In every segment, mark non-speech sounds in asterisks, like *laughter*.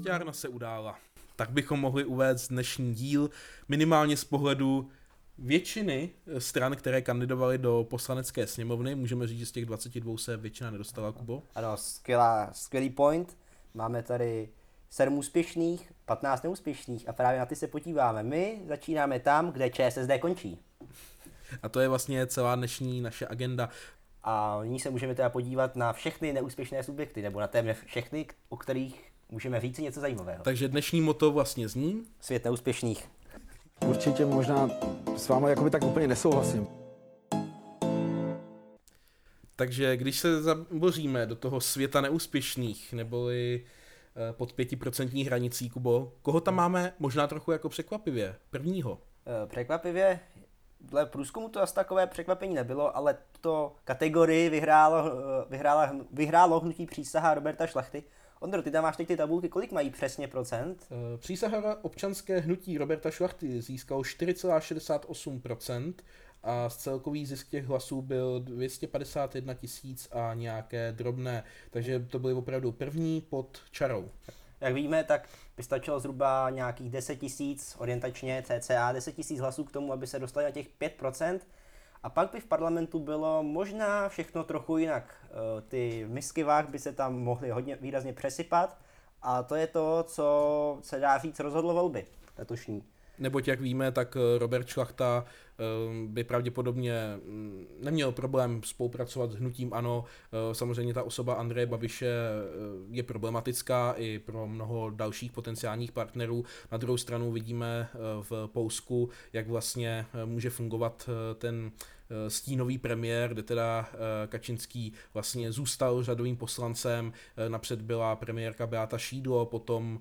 Kostěrna se udála. Tak bychom mohli uvést dnešní díl minimálně z pohledu většiny stran, které kandidovaly do poslanecké sněmovny. Můžeme říct, že z těch 22 se většina nedostala, Kubo. Ano, skvělá, skvělý point. Máme tady 7 úspěšných, 15 neúspěšných a právě na ty se podíváme. My začínáme tam, kde ČSSD končí. A to je vlastně celá dnešní naše agenda. A nyní se můžeme teda podívat na všechny neúspěšné subjekty, nebo na téměř všechny, o kterých můžeme říct něco zajímavého. Takže dnešní moto vlastně zní? Svět neúspěšných. Určitě možná s váma jakoby tak úplně nesouhlasím. Takže když se zaboříme do toho světa neúspěšných, neboli eh, pod pětiprocentní hranicí, Kubo, koho tam máme možná trochu jako překvapivě? Prvního. Eh, překvapivě, dle průzkumu to asi takové překvapení nebylo, ale to kategorii vyhrálo, eh, vyhrálo, vyhrálo hnutí přísaha Roberta Šlachty. Ondro, ty tam máš teď ty tabulky, kolik mají přesně procent? Přísaha občanské hnutí Roberta Šlachty získal 4,68% a celkový zisk těch hlasů byl 251 tisíc a nějaké drobné, takže to byly opravdu první pod čarou. Jak víme, tak by stačilo zhruba nějakých 10 tisíc, orientačně cca 10 tisíc hlasů k tomu, aby se dostali na těch 5%. A pak by v parlamentu bylo možná všechno trochu jinak. Eh, ty misky váh by se tam mohly hodně výrazně přesypat a to je to, co se dá říct rozhodlo volby letošní. Neboť, jak víme, tak eh, Robert Šlachta eh, by pravděpodobně mm, neměl problém spolupracovat s hnutím ANO. Eh, samozřejmě ta osoba Andreje Babiše je problematická i pro mnoho dalších potenciálních partnerů. Na druhou stranu vidíme v Polsku, jak vlastně může fungovat ten stínový premiér, kde teda Kačinský vlastně zůstal řadovým poslancem, napřed byla premiérka Beata Šídlo, potom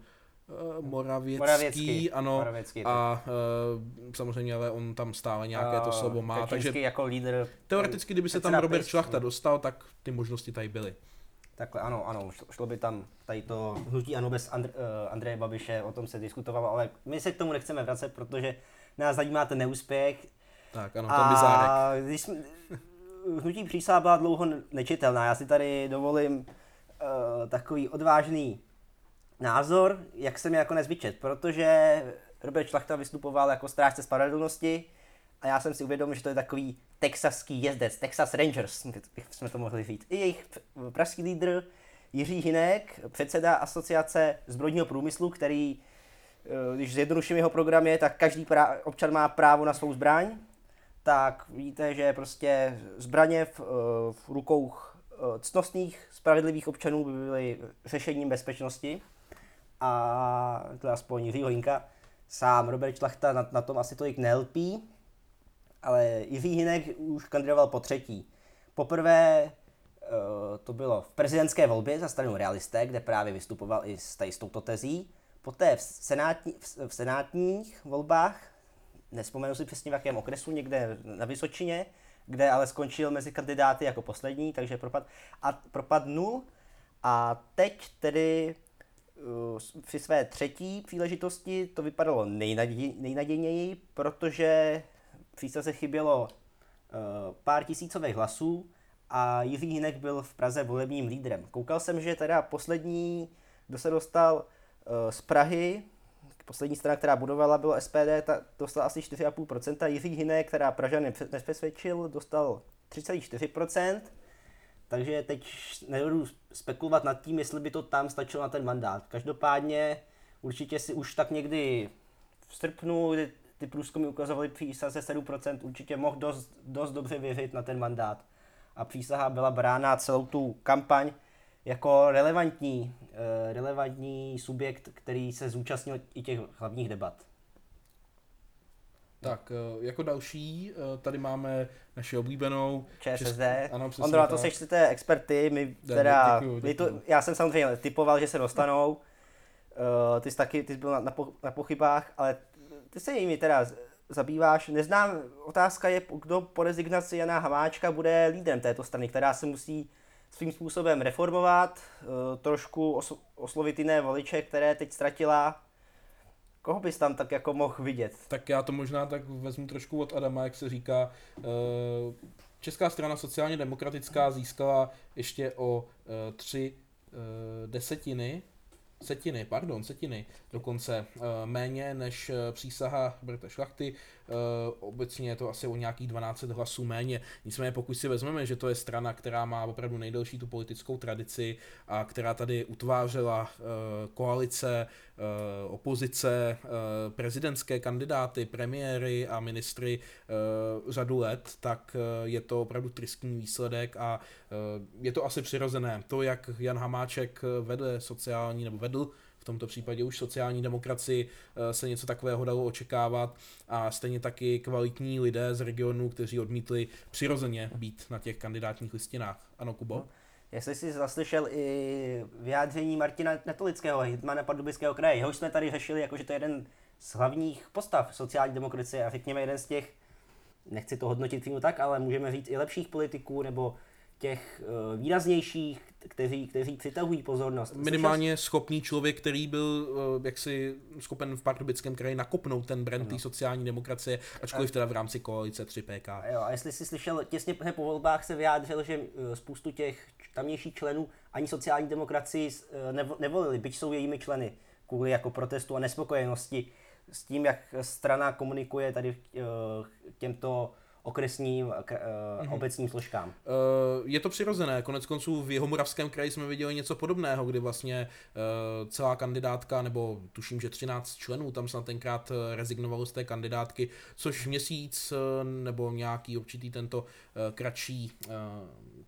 Moravěcký, Moravěcký, ano, Moravěcký, a uh, samozřejmě, ale on tam stále nějaké to slovo má, takže jako lídr, teoreticky, kdyby se tam Robert Šlachta dostal, tak ty možnosti tady byly. Takhle, ano, ano, šlo by tam tady to hnutí ano bez Andr, uh, Andreje Babiše, o tom se diskutovalo, ale my se k tomu nechceme vracet, protože nás zajímá ten neúspěch. Tak, ano, ten bizárek. Když jsme, hnutí přísá byla dlouho nečitelná, já si tady dovolím uh, takový odvážný názor, jak jsem jako nezvyčet, protože Robert Šlachta vystupoval jako strážce spravedlnosti a já jsem si uvědomil, že to je takový texaský jezdec, Texas Rangers, jsme to mohli říct. I jejich pražský lídr Jiří Hinek, předseda asociace zbrojního průmyslu, který, eh, když zjednoduším jeho program je, tak každý občan má právo na svou zbraň, tak víte, že prostě zbraně v, eh, v rukou eh, ctnostných, spravedlivých občanů by byly řešením bezpečnosti a to aspoň Jiří Holinka, sám Robert Šlachta na, na tom asi tolik nelpí, ale Jiří Hinek už kandidoval po třetí. Poprvé uh, to bylo v prezidentské volbě za stranu Realisté, kde právě vystupoval i s, tady, s touto tezí. Poté v, senátní, v, v senátních volbách, nespomenu si přesně v jakém okresu, někde na Vysočině, kde ale skončil mezi kandidáty jako poslední, takže propad, a propadnul. A teď tedy Eh, při své třetí příležitosti to vypadalo nejnaděj, nejnadějněji, protože přísaze chybělo uh, pár tisícových hlasů a Jiří Hinek byl v Praze volebním lídrem. Koukal jsem, že teda poslední, kdo se dostal uh, z Prahy, poslední strana, která budovala, bylo SPD, ta dostala asi 4,5%. Jiří Hinek, která Pražany nepřesvědčil, dostal 3,4%. Takže teď nebudu spekulovat nad tím, jestli by to tam stačilo na ten mandát. Každopádně určitě si už tak někdy v srpnu, kdy ty průzkumy ukazovaly přísaze 7%, určitě mohl dost, dost dobře věřit na ten mandát. A přísaha byla brána celou tu kampaň jako relevantní, uh, relevantní subjekt, který se zúčastnil i těch hlavních debat. Tak, eh, jako další, eh, tady máme naši oblíbenou ČSSD. Česk... Ano, Ondro, na to seš ty experty, my teda, děkuju, děkuju. to, já jsem samozřejmě typoval, že se dostanou, uh, ty jsi taky, ty jsi byl na, na, po, na pochybách, ale ty se jimi teda zabýváš. Neznám, otázka je, kdo po rezignaci Jana Hamáčka bude lídrem této strany, která se musí svým způsobem reformovat, uh, trošku os, oslovit jiné voliče, které teď ztratila Koho bys tam tak jako mohl vidět? Tak já to možná tak vezmu trošku od Adama, jak se říká. Eh, Česká strana sociálně demokratická získala ještě o eh, tři eh, desetiny setiny, pardon, setiny dokonce méně než přísaha Brta Šlachty. Uh, obecně je to asi o nějakých 12 hlasů méně. Nicméně pokud si vezmeme, že to je strana, která má opravdu nejdelší tu politickou tradici a která tady utvářela uh, koalice, uh, opozice, prezidentské kandidáty, premiéry a ministry řadu let, tak je to opravdu tristní výsledek a je to asi přirozené. To, jak Jan Hamáček vede sociální nebo vedl tomto případě už sociální demokracii eh, se něco takového dalo očekávat a stejně taky kvalitní lidé z regionu, kteří odmítli přirozeně být na těch kandidátních listinách. Ano, Kubo? No. Jestli jsi zaslyšel i vyjádření Martina Netolického, hitmana Pardubického kraje, jehož jsme tady řešili, jakože to je jeden z hlavních postav sociální demokracie a řekněme jeden z těch, nechci to hodnotit přímo tak, ale můžeme říct i lepších politiků nebo těch uh, výraznějších, kteří, kteří přitahují pozornost. Minimálně Slyšel... schopný člověk, který byl uh, jaksi schopen v Pardubickém kraji nakopnout ten brand té sociální demokracie, ačkoliv teda v rámci koalice 3PK. Jo, a jestli jsi slyšel, těsně po volbách se vyjádřil, že uh, spoustu těch tamnějších členů ani sociální demokracii nevolili, byť jsou jejími členy, kvůli jako protestu a nespokojenosti s tím, jak strana komunikuje tady těmto okresním, k, uh, obecním složkám. Uh, je to přirozené, konec konců v Jihomoravském kraji jsme viděli něco podobného, kdy vlastně uh, celá kandidátka, nebo tuším, že 13 členů tam snad tenkrát rezignovalo z té kandidátky, což měsíc uh, nebo nějaký určitý tento uh, kratší uh,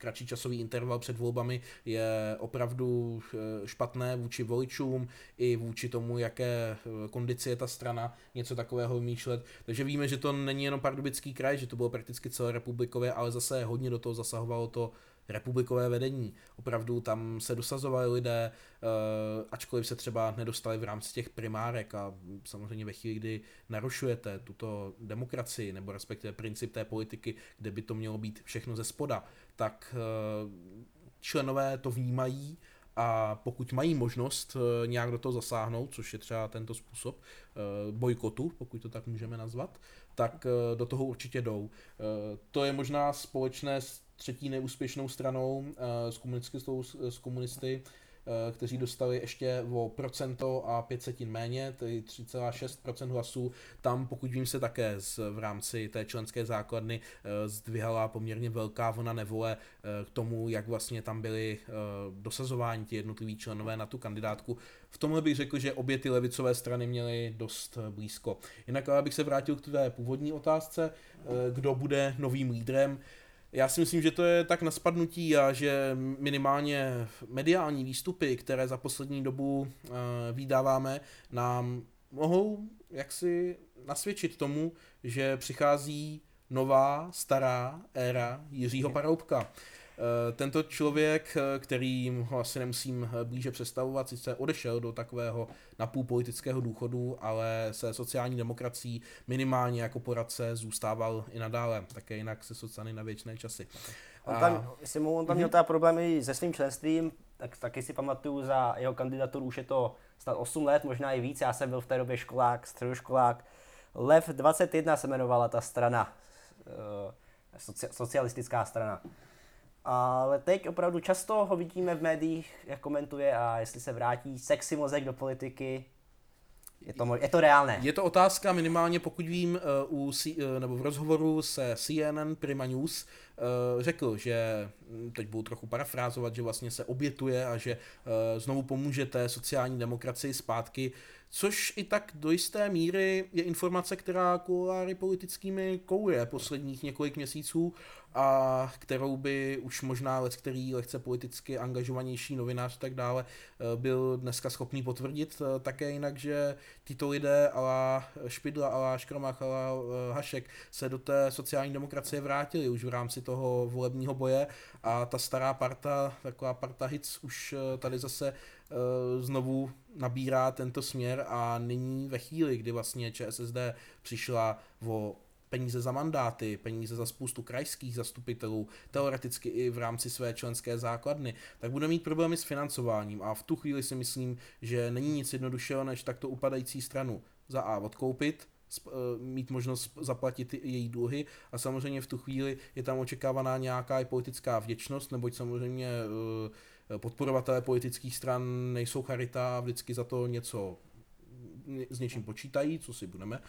kratší časový interval před volbami je opravdu eh, špatné vůči voličům i vůči tomu, jaké eh, kondici je ta strana něco takového vymýšlet. Takže víme, že to není jenom pardubický kraj, že to bylo prakticky celé republikové, ale zase hodně do toho zasahovalo to republikové vedení. Opravdu tam se dosazovali lidé, uh, ačkoliv se třeba nedostali v rámci těch primárek a samozřejmě ve chvíli, kdy narušujete tuto demokracii nebo respektive princip té politiky, kde by to mělo být všechno ze spoda, tak uh, členové to vnímají a pokud mají možnost uh, nějak do toho zasáhnout, což je třeba tento způsob bojkotu, pokud to tak můžeme nazvat, tak uh, do toho určitě jdou. To je možná společné s třetí neúspěšnou stranou s, komunistou, s komunisty, Eh, kteří dostali ještě o procento a 500 méně, tedy 3,6% hlasů. Tam, pokud vím, se také z, v rámci té členské základny eh, zdvihala poměrně velká vlna nevole eh, k tomu, jak vlastně tam byly dosazováni ti jednotliví členové na tu kandidátku. V tomhle bych řekl, že obě ty levicové strany měly dost blízko. Jinak ale bych se vrátil k té původní otázce, kdo bude novým lídrem. Já si myslím, že to je tak na spadnutí a že minimálně mediální výstupy, které za poslední dobu uh, vydáváme, nám mohou jaksi nasvědčit tomu, že přichází nová, stará éra Jiřího Paroubka. Eh, tento člověk, eh, který ho asi nemusím eh, blíže představovat, sice odešel do takového napůl politického důchodu, ale se sociální demokracií minimálně jako poradce zůstával i nadále, také jinak se sociální na věčné časy. On tam, jestli mu, on tam měl mhm. teda problémy se svým členstvím, tak taky si pamatuju za jeho kandidaturu, už je to snad 8 let, možná i víc, já jsem byl v té době školák, středoškolák. Lev 21 se jmenovala ta strana, socialistická strana. Ale teď opravdu často ho vidíme v médiích, jak komentuje a jestli se vrátí sexy mozek do politiky, je to, je to reálné. Je to otázka minimálně, pokud vím, eh, u, eh, nebo v rozhovoru se CNN Prima News eh, řekl, že, hm, teď budu trochu parafrázovat, že vlastně se obětuje a že znovu pomůže té sociální demokracii zpátky, což i tak do jisté míry je informace, která kuláry politickými kouje posledních několik měsíců a kterou by už možná let, který lehce politicky angažovanější novinář tak dále eh, byl dneska schopný potvrdit. Eh, také jinak, že tyto lidé ala Špidla, ala Škromach, ala eh, Hašek se do té sociální demokracie vrátili už v rámci toho volebního boje a ta stará parta, taková parta Hic už tady zase znovu nabírá tento směr a nyní ve chvíli, kdy vlastně ČSSD přišla o peníze za mandáty, peníze za spoustu krajských zastupitelů, teoreticky i v rámci své členské základny, tak bude mít problémy s financováním a v tu chvíli si myslím, že není nic jednoduššího, než takto upadající stranu za A odkoupit, eh, mít možnost zaplatit její dluhy a samozřejmě v tu chvíli je tam očekávaná nějaká i politická vděčnost, neboť samozřejmě eh, podporovatelé politických stran nejsou charita vždycky za to něco s něčím počítají, co si budeme. Uh,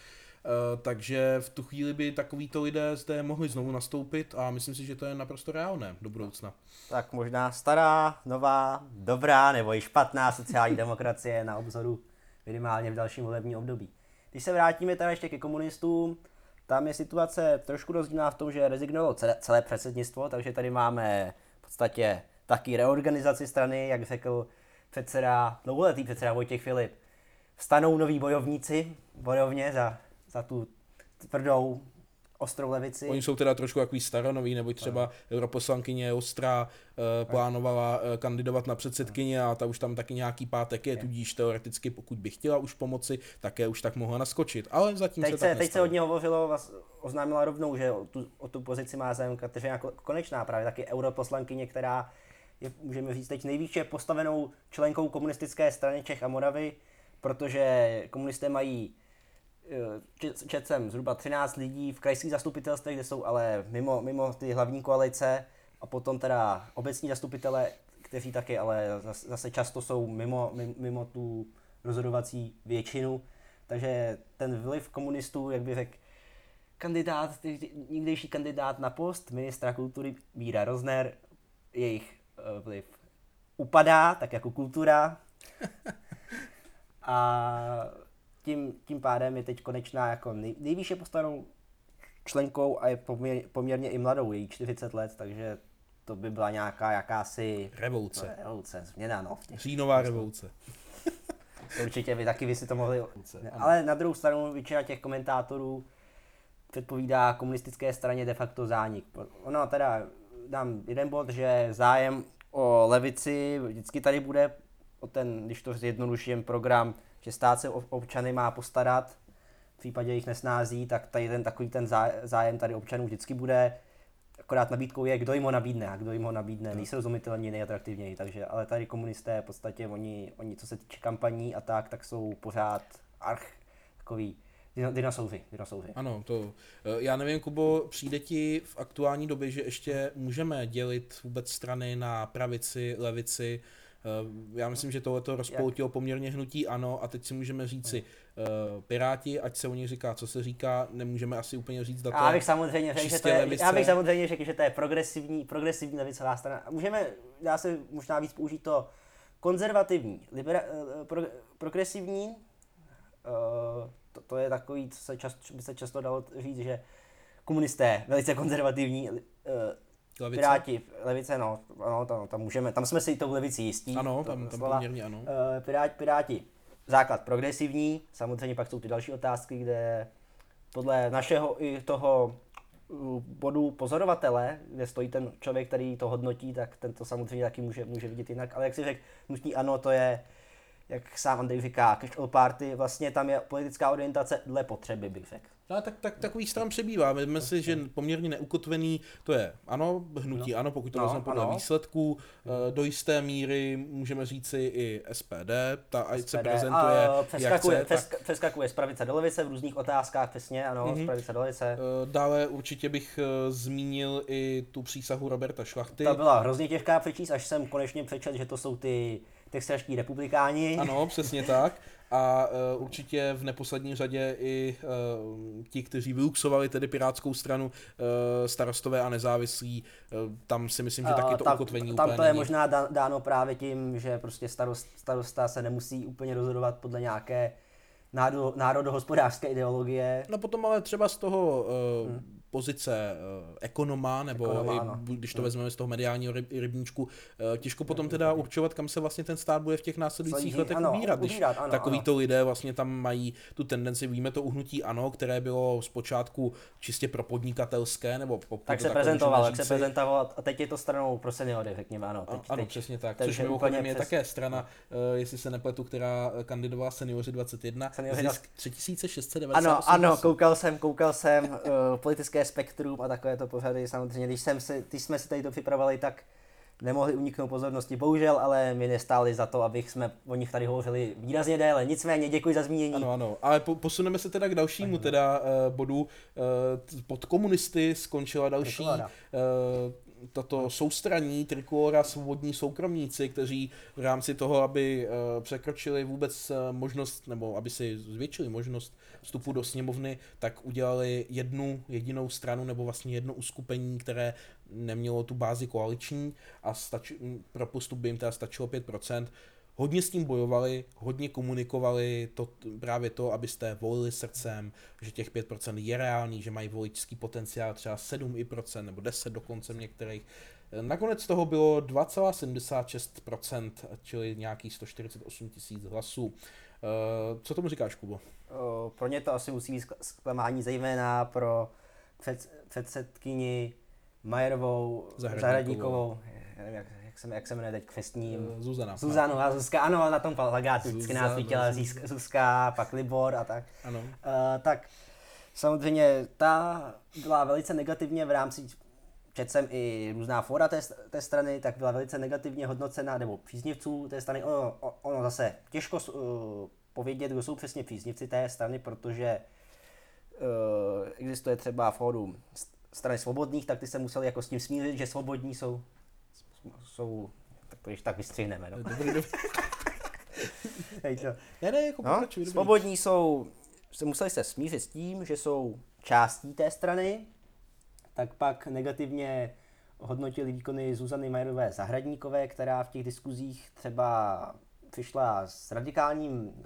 takže v tu chvíli by takovýto lidé zde mohli znovu nastoupit a myslím si, že to je naprosto reálné do budoucna. Tak možná stará, nová, dobrá nebo i špatná sociální demokracie na obzoru minimálně v dalším volebním období. Když se vrátíme teda ještě ke komunistům, tam je situace trošku rozdílná v tom, že rezignovalo celé, celé předsednictvo, takže tady máme v podstatě taky reorganizaci strany, jak řekl předseda, dlouholetý předseda Vojtěch Filip. Stanou noví bojovníci, bojovně za, za tu tvrdou ostrou levici. Oni jsou teda trošku takový staronoví, nebo třeba europoslankyně Ostrá uh, plánovala uh, kandidovat na předsedkyně a ta už tam taky nějaký pátek je, tudíž teoreticky pokud by chtěla už pomoci, také už tak mohla naskočit, ale zatím teď se, se tak Teď se hodně hovořilo, oznámila rovnou, že o tu, o tu pozici má zájem Kateřina Konečná, právě taky europoslankyně, která je, můžeme říct, teď nejvýše postavenou členkou komunistické strany Čech a Moravy, protože komunisté mají Eh, čet jsem zhruba 13 lidí v krajských zastupitelstvech, kde jsou ale mimo, mimo ty hlavní koalice a potom teda obecní zastupitele, kteří taky ale zase často jsou mimo, mimo tu rozhodovací většinu. Takže ten vliv komunistů, jak by řekl kandidát, nikdejší kandidát na post ministra kultury Víra Rozner, jejich eh, vliv upadá, tak jako kultura. *laughs* A tím, tím pádem je teď konečná jako nej, nejvýše postavenou členkou a je poměr, poměrně i mladou, její 40 let, takže to by byla nějaká jakási... Revoluce. No, revoluce, změna, no. Říjnová revoluce. *laughs* Určitě vy taky vy si to mohli... Ale na druhou stranu většina těch komentátorů předpovídá komunistické straně de facto zánik. Ono teda dám jeden bod, že zájem o levici vždycky tady bude, o ten, když to zjednoduším, program že stát se občany má postarat, v případě jejich nesnází, tak tady ten takový ten zájem tady občanů vždycky bude. Akorát nabídkou je, kdo jim ho nabídne a kdo jim ho nabídne nejsrozumitelněji, nejatraktivněji. Takže, ale tady komunisté v podstatě, oni, oni co se týče kampaní a tak, tak jsou pořád arch takový Dinosauři, dinosauři. Ano, to. Eh, já nevím, Kubo, přijde ti v aktuální době, že ještě můžeme dělit vůbec strany na pravici, levici, já myslím, že tohleto rozpoutilo poměrně hnutí ano a teď si můžeme říci uh, Piráti, ať se o nich říká, co se říká, nemůžeme asi úplně říct data. Já bych samozřejmě řekl, že to je, já bych samozřejmě řekl, že to je progresivní, progresivní levicová strana. Můžeme, dá se možná víc použít to konzervativní, libera, uh, pro, progresivní, uh, to, to, je takový, co se často, by se často dalo říct, že komunisté, velice konzervativní, uh, Levice? Piráti, levice, no, ano, tam, tam, můžeme, tam jsme si tou levici jistí. Ano, tam, tam poměrně ano. Uh, piráti, piráti, základ progresivní, samozřejmě pak jsou ty další otázky, kde podle našeho i toho eh, bodu pozorovatele, kde stojí ten člověk, který to hodnotí, tak ten to samozřejmě taky může, může vidět jinak. Ale jak si řekl, nutí ano, to je jak sám Andrej říká, cash all party, vlastně tam je politická orientace dle potřeby, bych řekl. No, tak, tak takových stran přebývá. Víme si, že poměrně neukotvený, to je ano, hnutí no. ano, pokud to no, vezmeme podle ano. výsledků. Hmm. Do jisté míry můžeme říci i SPD, ta SPD, se prezentuje a, přeskakuje, jak chce, tak... přeskakuje z pravice do levice v různých otázkách, přesně, ano, mm-hmm. z pravice do levice. Eh, dále určitě bych eh, zmínil i tu přísahu Roberta Šlachty. Ta byla hrozně těžká přečíst, až jsem konečně přečet, že to jsou ty textaští republikáni. Ano, přesně tak. *laughs* A uh, určitě v neposlední řadě i uh, ti, kteří vyluxovali tedy Pirátskou stranu, uh, starostové a nezávislí, uh, tam si myslím, že taky to tam, ukotvení Tam úplně to je není. možná dáno právě tím, že prostě starost, starosta se nemusí úplně rozhodovat podle nějaké národohospodářské ideologie. No potom ale třeba z toho uh, hmm pozice uh, ekonoma, nebo ekonoma, i, když to hmm. vezmeme z toho mediálního ryb, rybníčku, uh, těžko potom teda určovat, kam se vlastně ten stát bude v těch následujících letech ano, ubírat, když ubírat, ano, takovýto ano. lidé vlastně tam mají tu tendenci, víme to uhnutí ano, které bylo zpočátku čistě pro podnikatelské, nebo po, tak se prezentoval, tak se prezentoval a teď je to stranou pro seniory, řekněme, ano. Teď, ano, teď, přesně tak, což mimochodem je přes... také strana, uh, jestli se nepletu, která kandidovala seniori 21, seniori 3698. Ano, ano, koukal jsem, koukal jsem, uh, politické spektrum a takové to pořady. Samozřejmě, když, jsem si, když jsme si tady to připravovali, tak nemohli uniknout pozornosti, bohužel, ale my nestáli za to, abych jsme o nich tady hovořili výrazně déle. Nicméně děkuji za zmínění. Ano, ano. Ale po, posuneme se teda k dalšímu teda uh, bodu. Uh, pod komunisty skončila další uh, tato soustraní Trikolora svobodní soukromníci, kteří v rámci toho, aby uh, překročili vůbec uh, možnost, nebo aby si zvětšili možnost vstupu do sněmovny, tak udělali jednu jedinou stranu, nebo vlastně jedno uskupení, které nemělo tu bázi koaliční a stač, pro postup by jim teda stačilo 5%. Hodně s tím bojovali, hodně komunikovali to, právě to, abyste volili srdcem, že těch 5% je reálný, že mají voličský potenciál třeba 7% nebo 10 dokonce v některých. Nakonec toho bylo 2,76%, čili nějakých 148 tisíc hlasů. Eh, Co tomu říkáš, Kubo? O, pro ně to asi musí být zklamání, zejména pro před, předsedkyni Majerovou, Zahradníkovou. Zahradníkovou, já nevím, jak, jak, se, jak se jmenuje teď křestním. Eh, Zuzana. Zuzanu a Zuzka, ano, na tom plagátu vždycky nás svítila Zuzka. Pak Libor a tak. Ano. Uh, tak samozřejmě ta byla velice negativně v rámci, četl jsem i různá fora té, té strany, tak byla velice negativně hodnocena, nebo příznivců té strany. Ono, ono zase těžko uh, povědět, kdo jsou přesně příznivci té strany, protože uh, existuje třeba fórum st- strany svobodných, tak ty se museli jako s tím smířit, že svobodní jsou, jsou tak to když tak vystřihneme. No. Dobrý, dobrý. *laughs* Hej, to. Ne, ne, jako No, pokračuj, svobodní jsou, se museli se smířit s tím, že jsou částí té strany, tak pak negativně hodnotili výkony Zuzany Majerové Zahradníkové, která v těch diskuzích třeba přišla s radikálním,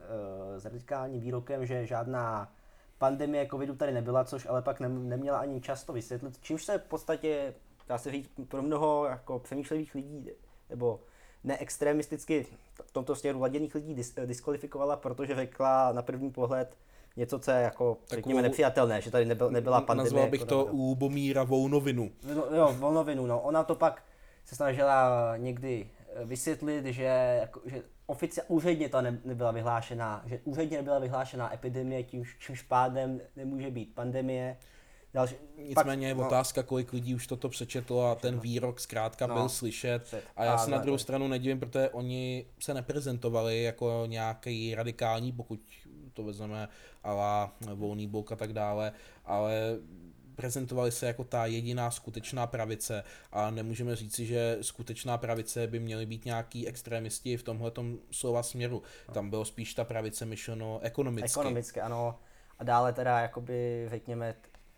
eh, s radikálním výrokem, že žádná pandemie covidu tady nebyla, což ale pak nem- neměla ani často vysvětlit, čímž se v podstatě, dá se říct, pro mnoho jako přemýšlivých lidí, nebo neextremisticky v tomto směru laděných lidí dis- diskvalifikovala, protože řekla na první pohled něco, co je jako, řekněme, Takovou- nepřijatelné, že tady nebyl, nebyla pandemie. Nazval bych jako to taková. Lubomíra Vounovinu. No, jo, volnovinu, no. Ona to pak se snažila někdy eh, vysvětlit, že, jako, že ofici- úředně to ne, nebyla vyhlášená, že úředně nebyla vyhlášená epidemie, tím, čímž pádem nemůže být pandemie. Další, Nicméně je no, otázka, kolik lidí už toto přečetlo a ten výrok zkrátka No. byl slyšet. A já se na druhou stranu nedivím, protože oni se neprezentovali jako nějaký radikální, pokud to vezmeme ala volný blok a tak dále, ale prezentovali se jako ta jediná skutečná pravice a nemůžeme říci, že skutečná pravice by měly být nějaký extremisti v tomhletom slova směru. Tam bylo spíš ta pravice myšleno ekonomicky. Ekonomicky, ano. A dále teda, jakoby, řekněme,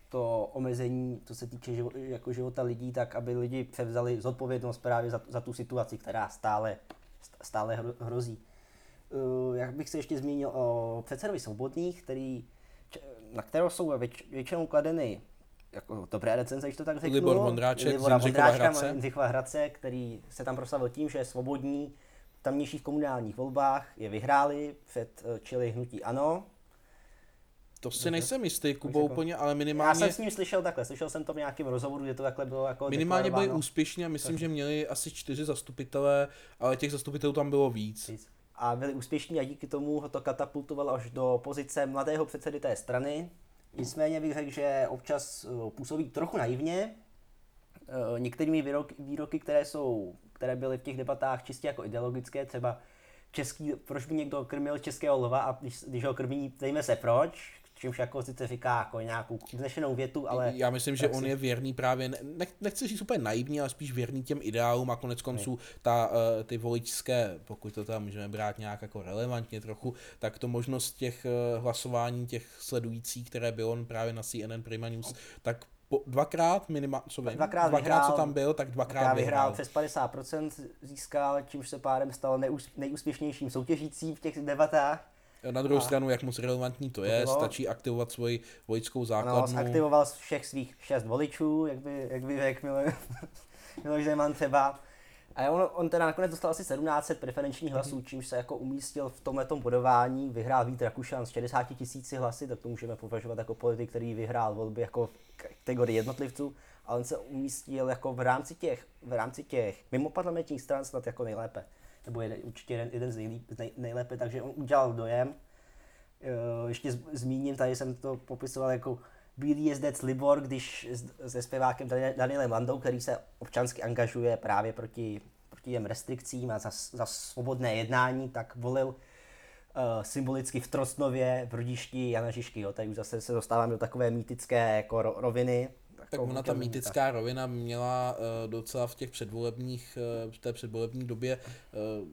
to omezení, co se týče živo, jako života lidí, tak aby lidi převzali zodpovědnost právě za, za tu situaci, která stále, st- stále hro- hrozí. Uh, jak bych se ještě zmínil o předsedovi Svobodných, který, na kterou jsou věč, většinou kladeny jako dobré recenze, když to tak řeknu. Libor Vondráček Libora Vondráčka, Hradce. Hradce, který se tam proslavil tím, že je svobodní v tamnějších komunálních volbách, je vyhráli před eh, čili hnutí ANO, To si nejsem jistý, Kubo, jako- úplně, ale Já minimálně... jsem s ním slyšel takhle, slyšel jsem to v nějakém rozhovoru, kde to takhle bylo jako Minimálně byli úspěšní a myslím, že měli asi čtyři zastupitele, ale těch zastupitelů tam bylo víc. A byli úspěšní a díky tomu ho to katapultovalo až do pozice mladého předsedy té strany. Nicméně bych řekl, že občas eh, působí trochu naivně. Eh, Některými výroky, výroky, které jsou, které byly v těch debatách čistě jako ideologické, třeba český, proč by někdo krmil českého lva a když, když ho krmí, ptejme se proč, čímž jako sice říká jako nějakou vznešenou větu, ale Já myslím, že on je věrný právě, ne- nech, nechci říct úplně naivní, ale spíš věrný těm ideálům a konec konců ta, eh, ty voličské, pokud to tam můžeme brát nějak jako relevantně trochu, tak to možnost těch eh, hlasování těch sledujících, které bylo on právě na CNN Prima News, tak po, dvakrát minimálně, co vím, Dvakrát dvakrát vyhrál- co tam byl, tak dvakrát Já vyhrál. vyhrál přes 50%, získal, čímž se pádem stal neús, nejúspěšnějším soutěžícím v těch debatách. Na druhou A- stranu, jak moc relevantní to je, bylo. stačí aktivovat svoji Ano, základnu. zaktivoval všech svých šest voličů, jak by, jak by řekl Milo- *laughs* Miloš Zeman třeba. A on, on teda nakonec dostal asi 1700 preferenčních hlasů, čímž se jako umístil v tomhletom bodování, vyhrál Vít Rakušan s 60 tisíci hlasy, tak to můžeme považovat jako politik, který vyhrál volby jako v kategorii jednotlivců, ale on se umístil jako v rámci těch, v rámci těch mimo parlamentních stran snad jako nejlépe. Nebo jeden, určitě jeden, jeden z, nejlíp, nej, nejlépe, takže on udělal dojem. Eh, Ještě zmíním, tady jsem to popisoval jako bílý jezdec Libor, když se zpěvákem Danielem Landou, který se občansky angažuje právě proti, proti těm restrikcím a za, za svobodné jednání, tak volil uh, symbolicky v Trostnově v rodišti Jana Žižky. Jo. Tady už zase se dostáváme do takové mýtické jako roviny. Tak ona ta mýtická rovina měla uh, docela v těch předvolebních, uh, v té předvolební době uh,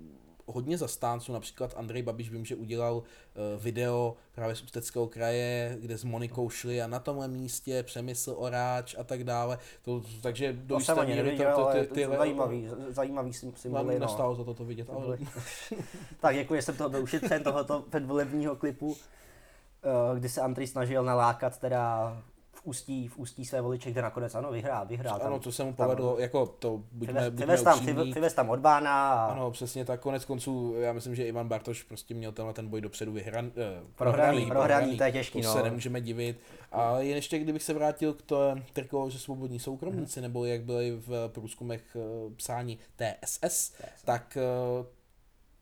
hodně zastánců, například Andrej Babiš vím, že udělal uh, video právě z Ústeckého kraje, kde s Monikou šli a na tomhle místě přemysl Oráč a tak dále. To, takže do to jisté míry to, to, ty, ty, zajímavý, zajímavý symboly. No. Nastalo za to to vidět. Ale... *laughs* tak děkuji, jsem toho byl ušetřen tohoto předvolebního klipu, kdy se Andrej snažil nalákat teda ústí, v ústí své voliče, kde nakonec ano, vyhrál, vyhrál. Ano, to se mu povedlo, tam, jako to buďme, buďme tam, Fives tam Orbána. A... Ano, přesně tak, konec konců, já myslím, že Ivan Bartoš prostě měl tenhle ten boj dopředu vyhran, eh, prohraný, prohraný, to je těžký, no. se nemůžeme divit. A jen ještě, kdybych se vrátil k to že svobodní soukromníci, mm-hmm. nebo jak byly v průzkumech eh, psání TSS, TSS. tak eh,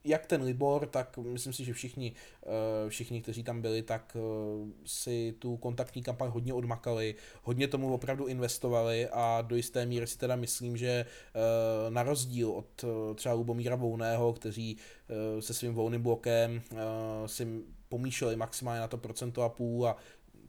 jak ten Libor, tak myslím si, že všichni, eh, všichni, kteří tam byli, tak eh, si tu kontaktní kampaň hodně odmakali, hodně tomu opravdu investovali a do jisté míry si teda myslím, že eh, na rozdíl od třeba Lubomíra Vouného, kteří se svým volným blokem si pomýšleli maximálně na to procento a půl a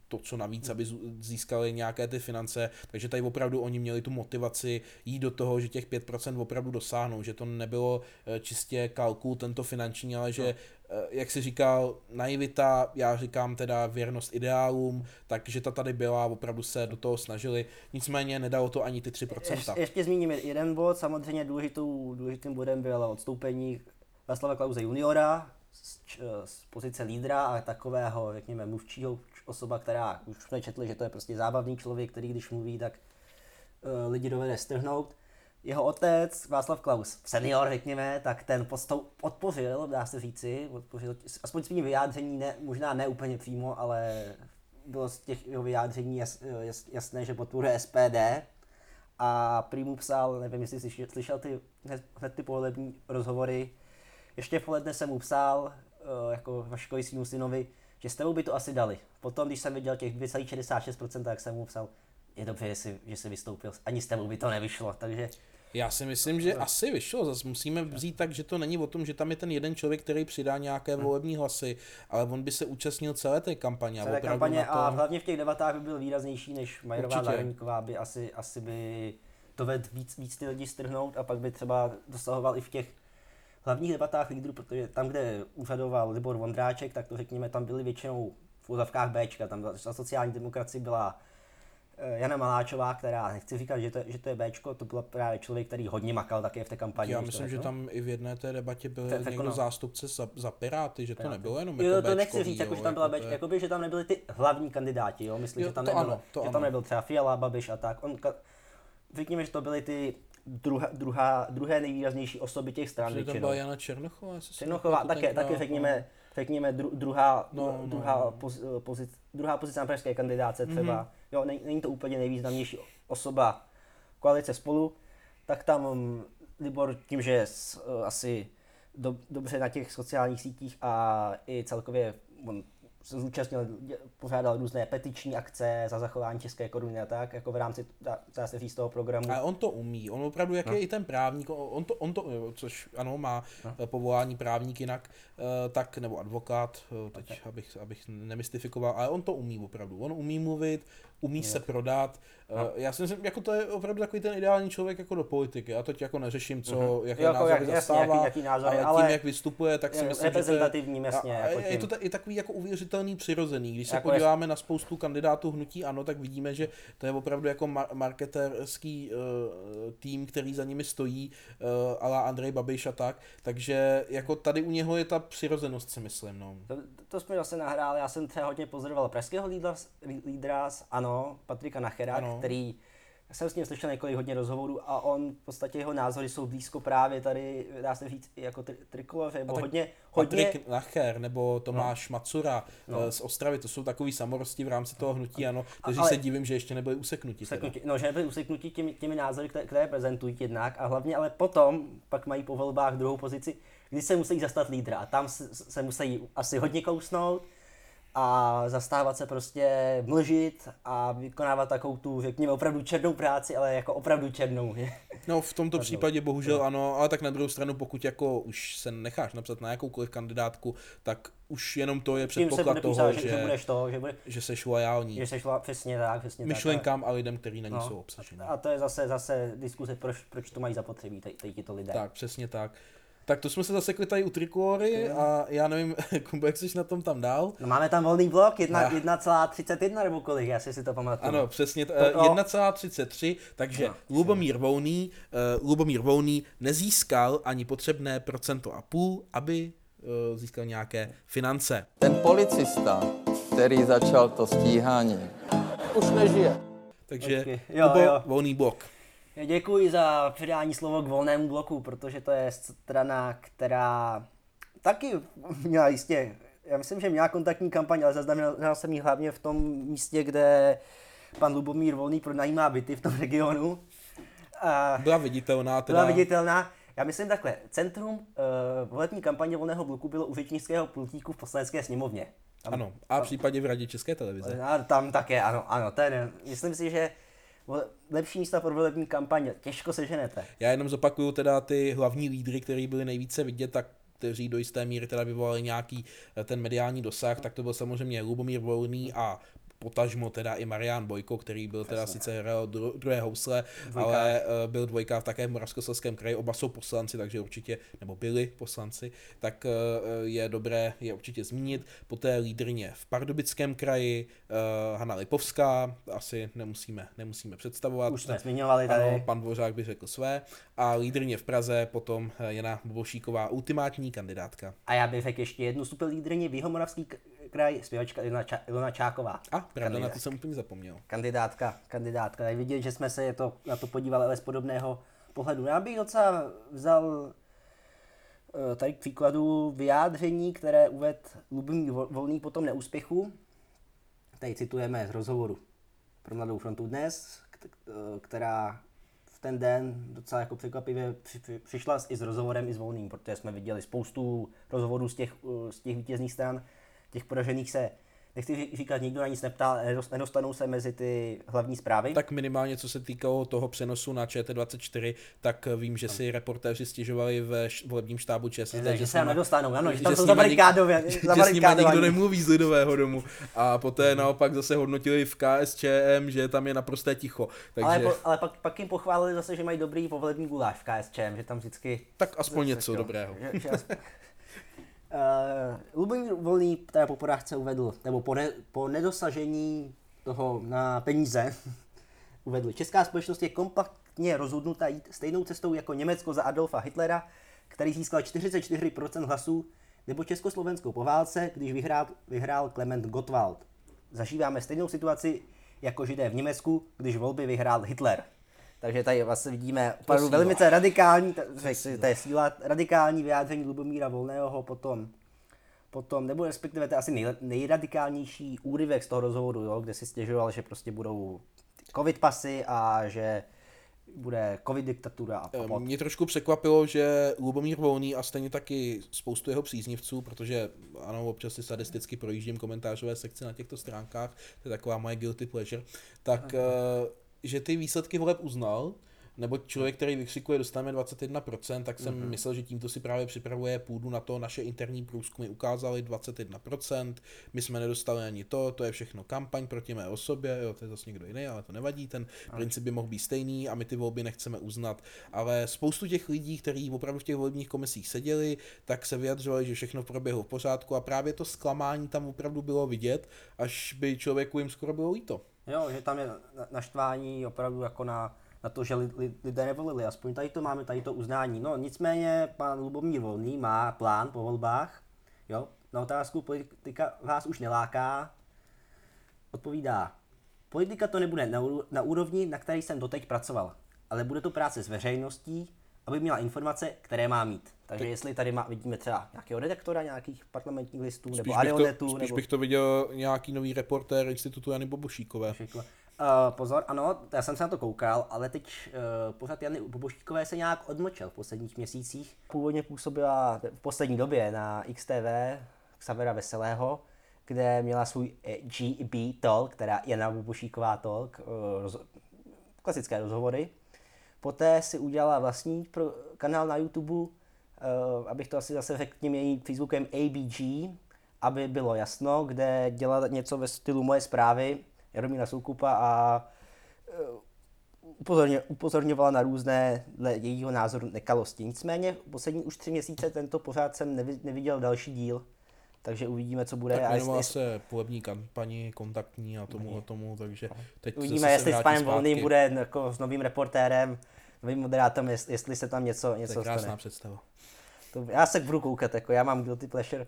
to, co navíc, aby získali nějaké ty finance, takže tady opravdu oni měli tu motivaci jít do toho, že těch 5% opravdu dosáhnou, že to nebylo eh, čistě kalkul tento finanční, ale že no. eh, jak si říkal, naivita, já říkám teda věrnost ideálům, takže ta tady byla, opravdu se do toho snažili, nicméně nedalo to ani ty 3%. Ještě, ještě zmíním jeden bod, samozřejmě důležitou, důležitým bodem bylo odstoupení Václava Klauze juniora z, z pozice lídra a takového, řekněme, mluvčího osoba, která už jsme četli, že to je prostě zábavný člověk, který když mluví, tak uh, lidi dovede strhnout. Jeho otec, Václav Klaus, senior, řekněme, tak ten postou podpořil, dá se říci, podpořil, aspoň svým vyjádření, ne, možná ne úplně přímo, ale bylo z těch jeho vyjádření jas, jas, jasné, že podporuje SPD. A prý mu psal, nevím, jestli jsi slyšel ty, hned ty polední rozhovory, ještě v poledne jsem mu psal, uh, jako Vaškovi svým synovi, že s tebou by to asi dali. Potom, když jsem viděl těch 2,66%, tak jsem mu psal, je dobře, že jsi, že jsi vystoupil, ani s tebou by to nevyšlo, takže... Já si myslím, že asi vyšlo, zase musíme vzít tak, že to není o tom, že tam je ten jeden člověk, který přidá nějaké hm. volební hlasy, ale on by se účastnil celé té kampaně. Celé kampaně to... a hlavně v těch debatách by byl výraznější než Majerová Zahradníková, by asi, asi by to ved víc, víc ty lidi strhnout a pak by třeba dosahoval i v těch hlavních debatách lídrů, protože tam, kde úřadoval Libor Vondráček, tak to řekněme, tam byly většinou v úzavkách Bčka, tam za sociální demokracii byla eh, Jana Maláčová, která, nechci říkat, že to, že to je Bčko, to byl právě člověk, který hodně makal také v té kampani. Já myslím, že tam i v jedné té debatě byl Te, někdo no. zástupce za, za Piráty, že Piráty. to nebylo jenom jo, jako to nechci říct, jako, že tam byla Bčka, je... jakoby, že tam nebyly ty hlavní kandidáti, jo, myslím, jo, že tam nebyl, ano, že ano. tam nebyl třeba Fiala, Babiš a tak. On, řekněme, že to byly ty druhá, druhá, druhé nejvýraznější osoby těch stran. Že tam byla Jana Černochová? Černochová, také, také řekněme, řekněme dru, druhá, no, no, druhá, no. Poz, pozic, druhá pozice na pražské kandidáce třeba. Mm-hmm. Jo, není, není to úplně nejvýznamnější osoba koalice spolu, tak tam um, Libor tím, že je uh, asi do, dobře na těch sociálních sítích a i celkově on zúčastnil, pořádal různé petiční akce za zachování české koruny a tak, jako v rámci, dá se říct, toho programu. A on to umí, on opravdu, jak no. je i ten právník, on to, on to, což ano, má no. povolání právník jinak, eh, tak, nebo advokát, eh, teď okay. abych, abych nemystifikoval, ale on to umí opravdu, on umí mluvit, umí se prodat. No. Já si myslím, jako to je opravdu takový ten ideální člověk jako do politiky. Já teď jako neřeším, co, uh-huh. jaké jako, názory jak, zastává, jaký, jaký názory, ale, ale tím, jak vystupuje, tak si myslím, reprezentativní, že jasně. A, jako je to i takový jako uvěřitelný přirozený. Když se jako podíváme je... na spoustu kandidátů hnutí ano, tak vidíme, že to je opravdu jako mar- marketerský uh, tým, který za nimi stojí, uh, ale Andrej Babiš a tak. Takže jako tady u něho je ta přirozenost, si myslím. No. To, to jsme zase nahráli, já jsem třeba hodně pozoroval pražského lídra, lídra ano, ano, Patrika Nachera, ano. který já jsem s ním slyšel několik hodně rozhovorů a on v podstatě jeho názory jsou blízko právě tady, dá se říct, jako tri- trikoloře, nebo hodně, hodně... Patrik Nacher nebo Tomáš no. Macura no. z Ostravy, to jsou takový samorosti v rámci toho hnutí, ano, kteří ale... se divím, že ještě nebyli useknutí. useknutí no, že nebyli useknutí těmi, těmi názory, které, které prezentují jednak a hlavně ale potom pak mají po volbách druhou pozici, kdy se musí zastat lídra a tam se, se musí asi hodně kousnout, a zastávat se prostě mlžit a vykonávat takovou tu, řekněme, opravdu černou práci, ale jako opravdu černou. No v tomto případě bohužel ano, ale tak na druhou stranu, pokud jako už se necháš napsat na jakoukoliv kandidátku, tak už jenom to je se předpoklad toho, že, že, budeš to, že, bude, že jsi loajální že seš přesně tak, přesně myšlenkám a lidem, který na ní tak. jsou No. obsaženi. A to je zase, zase diskuse, proč, proč to mají zapotřebí, tady, tady tyto lidé. Tak, přesně tak. Tak to jsme se zasekli tady u Trikolory a já nevím, *laughs* Kumbo, jak jsi na tom tam dál? No máme tam volný blok, jedna- Ah. 1,31 nebo kolik, já si si to pamatuju. Ano, přesně, t- To- eh, no. 1,33, takže No, Lubomír Volný, uh, Lubomír Volný nezískal ani potřebné procento a půl, aby uh, získal nějaké finance. Ten policista, který začal to stíhání, už nežije. Takže Počkej, jo, Kubo, jo. volný blok. Děkuji za předání slovo k volnému bloku, protože to je strana, která taky měla jistě, já myslím, že měla kontaktní kampaň, ale zaznamenal jsem ji hlavně v tom místě, kde pan Lubomír Volný pronajímá byty v tom regionu. A Byla viditelná teda. byla viditelná. Já myslím takhle, centrum uh, volební kampaně volného bloku bylo u řečnického pultíku v poslanecké sněmovně. Tam, Ano, a v případě v radě České televize. a tam také, ano, ano, ten, myslím si, že lepší místa pro volební kampaň těžko seženete. Já jenom zopakuju teda ty hlavní lídry, který byli nejvíce vidět, tak kteří do jisté míry teda vyvolali nějaký eh, ten mediální dosah, tak to byl samozřejmě Lubomír Volný a potažmo teda i Marian Bojko, který byl teda sice hrál dru- druhé housle, Dvojka. ale eh, byl dvojka v také v Moravskoslezském kraji, oba jsou poslanci, takže určitě, nebo byli poslanci, tak eh, je dobré je určitě zmínit. Poté lídrně v Pardubickém kraji, eh, Hana Lipovská, asi nemusíme, nemusíme představovat. Už jsme zmiňovali tady. Ano, pan Dvořák by řekl své. A lídrně v Praze potom Jana Bobošíková, ultimátní kandidátka. A já bych řekl ještě jednu super lídrině, Jihomoravský k- kraj, zpěvačka Ilona, Ča- Ilona Čáková. A pravda, na to jsem úplně zapomněl. Kandidátka, kandidátka. Tak vidět, že jsme se je to, na to podívali ale z podobného pohledu. Já bych docela vzal eh, tady k příkladu vyjádření, které uvedl Lubomír Vo- Volný po tom neúspěchu. Tady citujeme z rozhovoru pro Mladou frontu dnes, eh, která v ten den docela jako překvapivě při, při, přišla s- i s rozhovorem i s Volným, protože jsme viděli spoustu rozhovorů z těch, eh, z těch vítězných stran, těch poražených se nechci říkat, nikdo na nic neptá, nedostanou se mezi ty hlavní zprávy. Tak minimálně, co se týkalo toho přenosu na ČT24, tak vím, že si reportéři stěžovali ve volebním štábu ČSSD, že, že se nima, nedostanou, ano, že, že tam jsou zabarikádově. *laughs* Že s nima nikdo nemluví z Lidového domu. A poté naopak zase hodnotili v KSČM, že tam je naprosté ticho. Takže... Ale, po, ale pak, pak jim pochválili zase, že mají dobrý povolební guláš v KSČM, že tam vždycky... Tak aspoň něco dobrého. Že, že aspoň... *laughs* Uh, Lubomír Volný teda po porážce uvedl, nebo po, ne, po nedosažení toho na peníze *laughs* uvedl, česká společnost je kompaktně rozhodnuta jít stejnou cestou jako Německo za Adolfa Hitlera, který získal 44% hlasů, nebo Československou po válce, když vyhrál, vyhrál Klement Gottwald. Zažíváme stejnou situaci jako Židé v Německu, když volby vyhrál Hitler. Takže tady vlastně vidíme opravdu velmi radikální, to, je síla, radikální vyjádření Lubomíra Volného potom, potom nebo respektive to je asi nej, nejradikálnější úryvek z toho rozhovoru, jo, kde si stěžoval, že prostě budou covid pasy a že bude covid diktatura a pot. Mě trošku překvapilo, že Lubomír Volný a stejně taky spoustu jeho příznivců, protože ano, občas si sadisticky projíždím komentářové sekce na těchto stránkách, to je taková moje guilty pleasure, tak eh, že ty výsledky voleb uznal, nebo člověk, který vykřikuje, dostaneme 21%, tak jsem mm-hmm. myslel, že tímto si právě připravuje půdu na to, naše interní průzkumy ukázaly 21%, my jsme nedostali ani to, to je všechno kampaň proti mé osobě, jo, to je zase někdo jiný, ale to nevadí, ten princip by mohl být stejný a my ty volby nechceme uznat. Ale spoustu těch lidí, kteří opravdu v těch volebních komisích seděli, tak se vyjadřovali, že všechno proběhlo v pořádku a právě to zklamání tam opravdu bylo vidět, až by člověku jim skoro bylo líto. Jo, že tam je na- naštvání opravdu jako na, na to, že li, li, lidé nevolili. Aspoň tady to máme, tady to uznání. No nicméně pan Lubomír Volný má plán po volbách. Jo, na otázku politika vás už neláká. Odpovídá, politika to nebude na úrovni, na které jsem doteď pracoval, ale bude to práce s veřejností, aby měla informace, které má mít. Takže jestli tady má, vidíme třeba nějakého redaktora nějakých parlamentních listů, nebo Spíš, bych to, Adionetu, spíš nebo bych to viděl nějaký nový reportér institutu Jany Bobošíkové. Všechno. Uh, pozor, ano, já jsem se na to koukal, ale teď uh, pořád Jany Boboštíkové se nějak odmlčel v posledních měsících. Původně působila v poslední době na XTV Xavera Veselého, kde měla svůj eh, GB Talk, která Jana Bubušíková Talk, roz, klasické rozhovory. Poté si udělala vlastní pro, kanál na YouTube, uh, abych to asi zase řekl tím jejím Facebookem ABG, aby bylo jasno, kde dělala něco ve stylu moje zprávy, Jaromíra Soukupa a uh, upozorně, upozorňovala na různé dle jejího názoru nekalosti. Nicméně poslední už tři měsíce tento pořád jsem nevi, neviděl další díl, takže uvidíme, co bude. Tak a věnoval jestli, se volební kampani, kontaktní a tomu a tomu, takže teď uvidíme, jestli s panem. Volným bude jako s novým reportérem, novým moderátorem, jest- jestli se tam něco, To něco je krásná stane. představa. To, já se budu koukat, jako já mám guilty pleasure.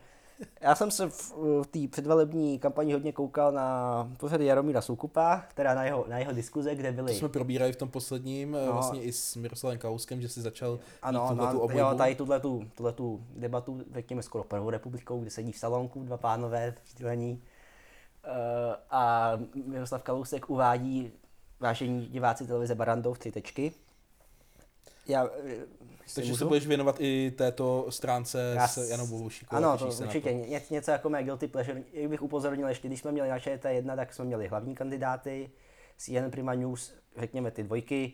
Já jsem se v, v té předvolební kampani hodně koukal na pořady Jaromíra Soukupa, teda na jeho, na jeho diskuze, kde To byly... jsme probírali v tom posledním, no. No. vlastně i s Miroslavem Kauskem, že si začal Ano, no, obhajobu. jo, tady tuhle tu, tuhle tu debatu, řekněme skoro prvou republikou, kde sedí v salonku dva pánové vzdělení uh, a Miroslav Kalousek uvádí vážení diváci televize Barandov tři tečky. Já, eh, Takže můžu? se budeš věnovat i této stránce Já s Janou Bobušíkovou. Ano, to určitě. Ně, něco jako mé guilty pleasure. Jak bych upozornil ještě, když jsme měli na ČT1, tak jsme měli hlavní kandidáty, CNN Prima News, řekněme ty dvojky,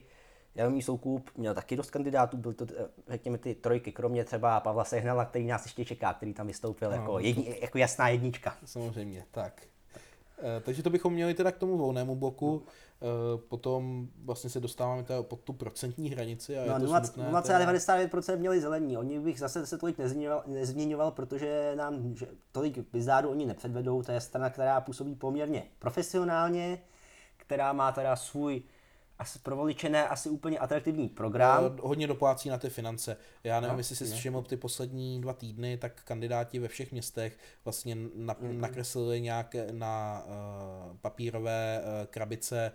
Jaromír Soukup měl taky dost kandidátů, byly to, eh, řekněme, ty trojky, kromě třeba Pavla Sehnala, který nás ještě čeká, který tam vystoupil Ano, jako, to- jedni, jako jasná jednička. Samozřejmě, tak. Eh, Takže to bychom měli teda k tomu volnému bloku, Eh, potom vlastně se dostáváme teda pod tu procentní hranici a je No, to 0 smutné. teda. 0,99% měli zelení. Oni bych zase se tolik nezměňoval, nezměňoval protože nám že tolik bizdáru oni nepředvedou. To je strana, která působí poměrně profesionálně, která má teda svůj asi pro voliče ne asi úplně atraktivní program. Eh, hodně doplácí na ty finance. Já nevím, No, jestli ne. všiml ty poslední dva týdny, tak kandidáti ve všech městech vlastně na, Mhm. nakreslili nějaké na uh, papírové uh, krabice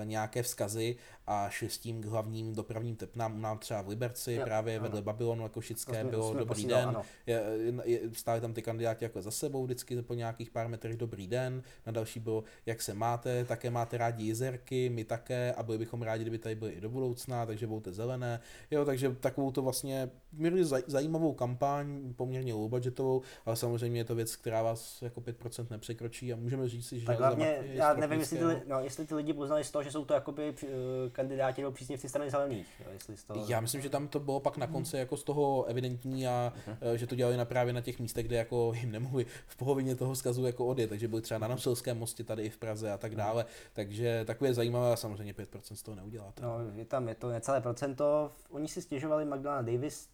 uh, nějaké vzkazy a tím k hlavním dopravním tepnám. U nás třeba v Liberci, Jo, právě ano. vedle Babylonu jako Šické, jsme- bylo jsme dobrý den. ano. Je, je, stáli tam ty kandidáti jako za sebou, vždycky po nějakých pár metrech dobrý den. Na další bylo, jak se máte, také máte rádi jezerky, my také a byli bychom rádi, kdyby tady byly i do budoucna, takže volte zelené. Jo, takže takovou to vlastně zaj- zajímavou kampaň, poměrně low budgetovou, ale samozřejmě je to věc, která vás jako 5% nepřekročí a můžeme říct si, že Tak hlavně, já nevím, jestli ty, no, jestli ty lidi poznali z toho, že jsou to jakoby eh, kandidáti nebo příznivci strany zelených. Jo, jestli z toho... Já myslím, že tam to bylo pak na konci jako z toho evidentní a eh, že to dělali na právě na těch místech, kde jako jim nemohli v polovině toho zkazu jako odjet, takže byli třeba na Namselském mostě tady i v Praze a tak dále, takže takové zajímavé a samozřejmě 5% z toho neuděláte. No, je tam, je to necelé procento. Oni si stěžovali Magdalena Davis,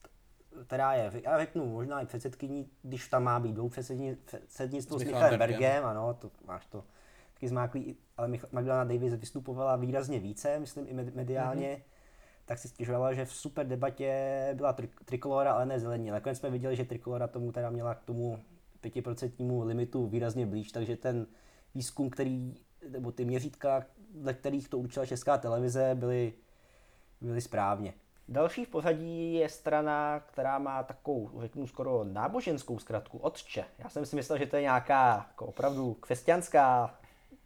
která je, já řeknu, možná i předsedkyní, když tam má být dvou předsední- předsednictvo S s, Michalem. Bergem, ano, to máš to taky zmáklý, ale Magdalena Davis vystupovala výrazně více, myslím i med- mediálně, mm-hmm. tak si stěžovala, že v super debatě byla tri- trikolora, ale ne zelení. Nakonec jsme viděli, že trikolora tomu teda měla k tomu 5% limitu výrazně blíž, takže ten výzkum, který, nebo ty měřítka, dle kterých to určila česká televize, byly byli správně. Další v pořadí je strana, která má takovou, řeknu skoro náboženskou zkratku, Otče. Já jsem si myslel, že to je nějaká jako opravdu křesťanská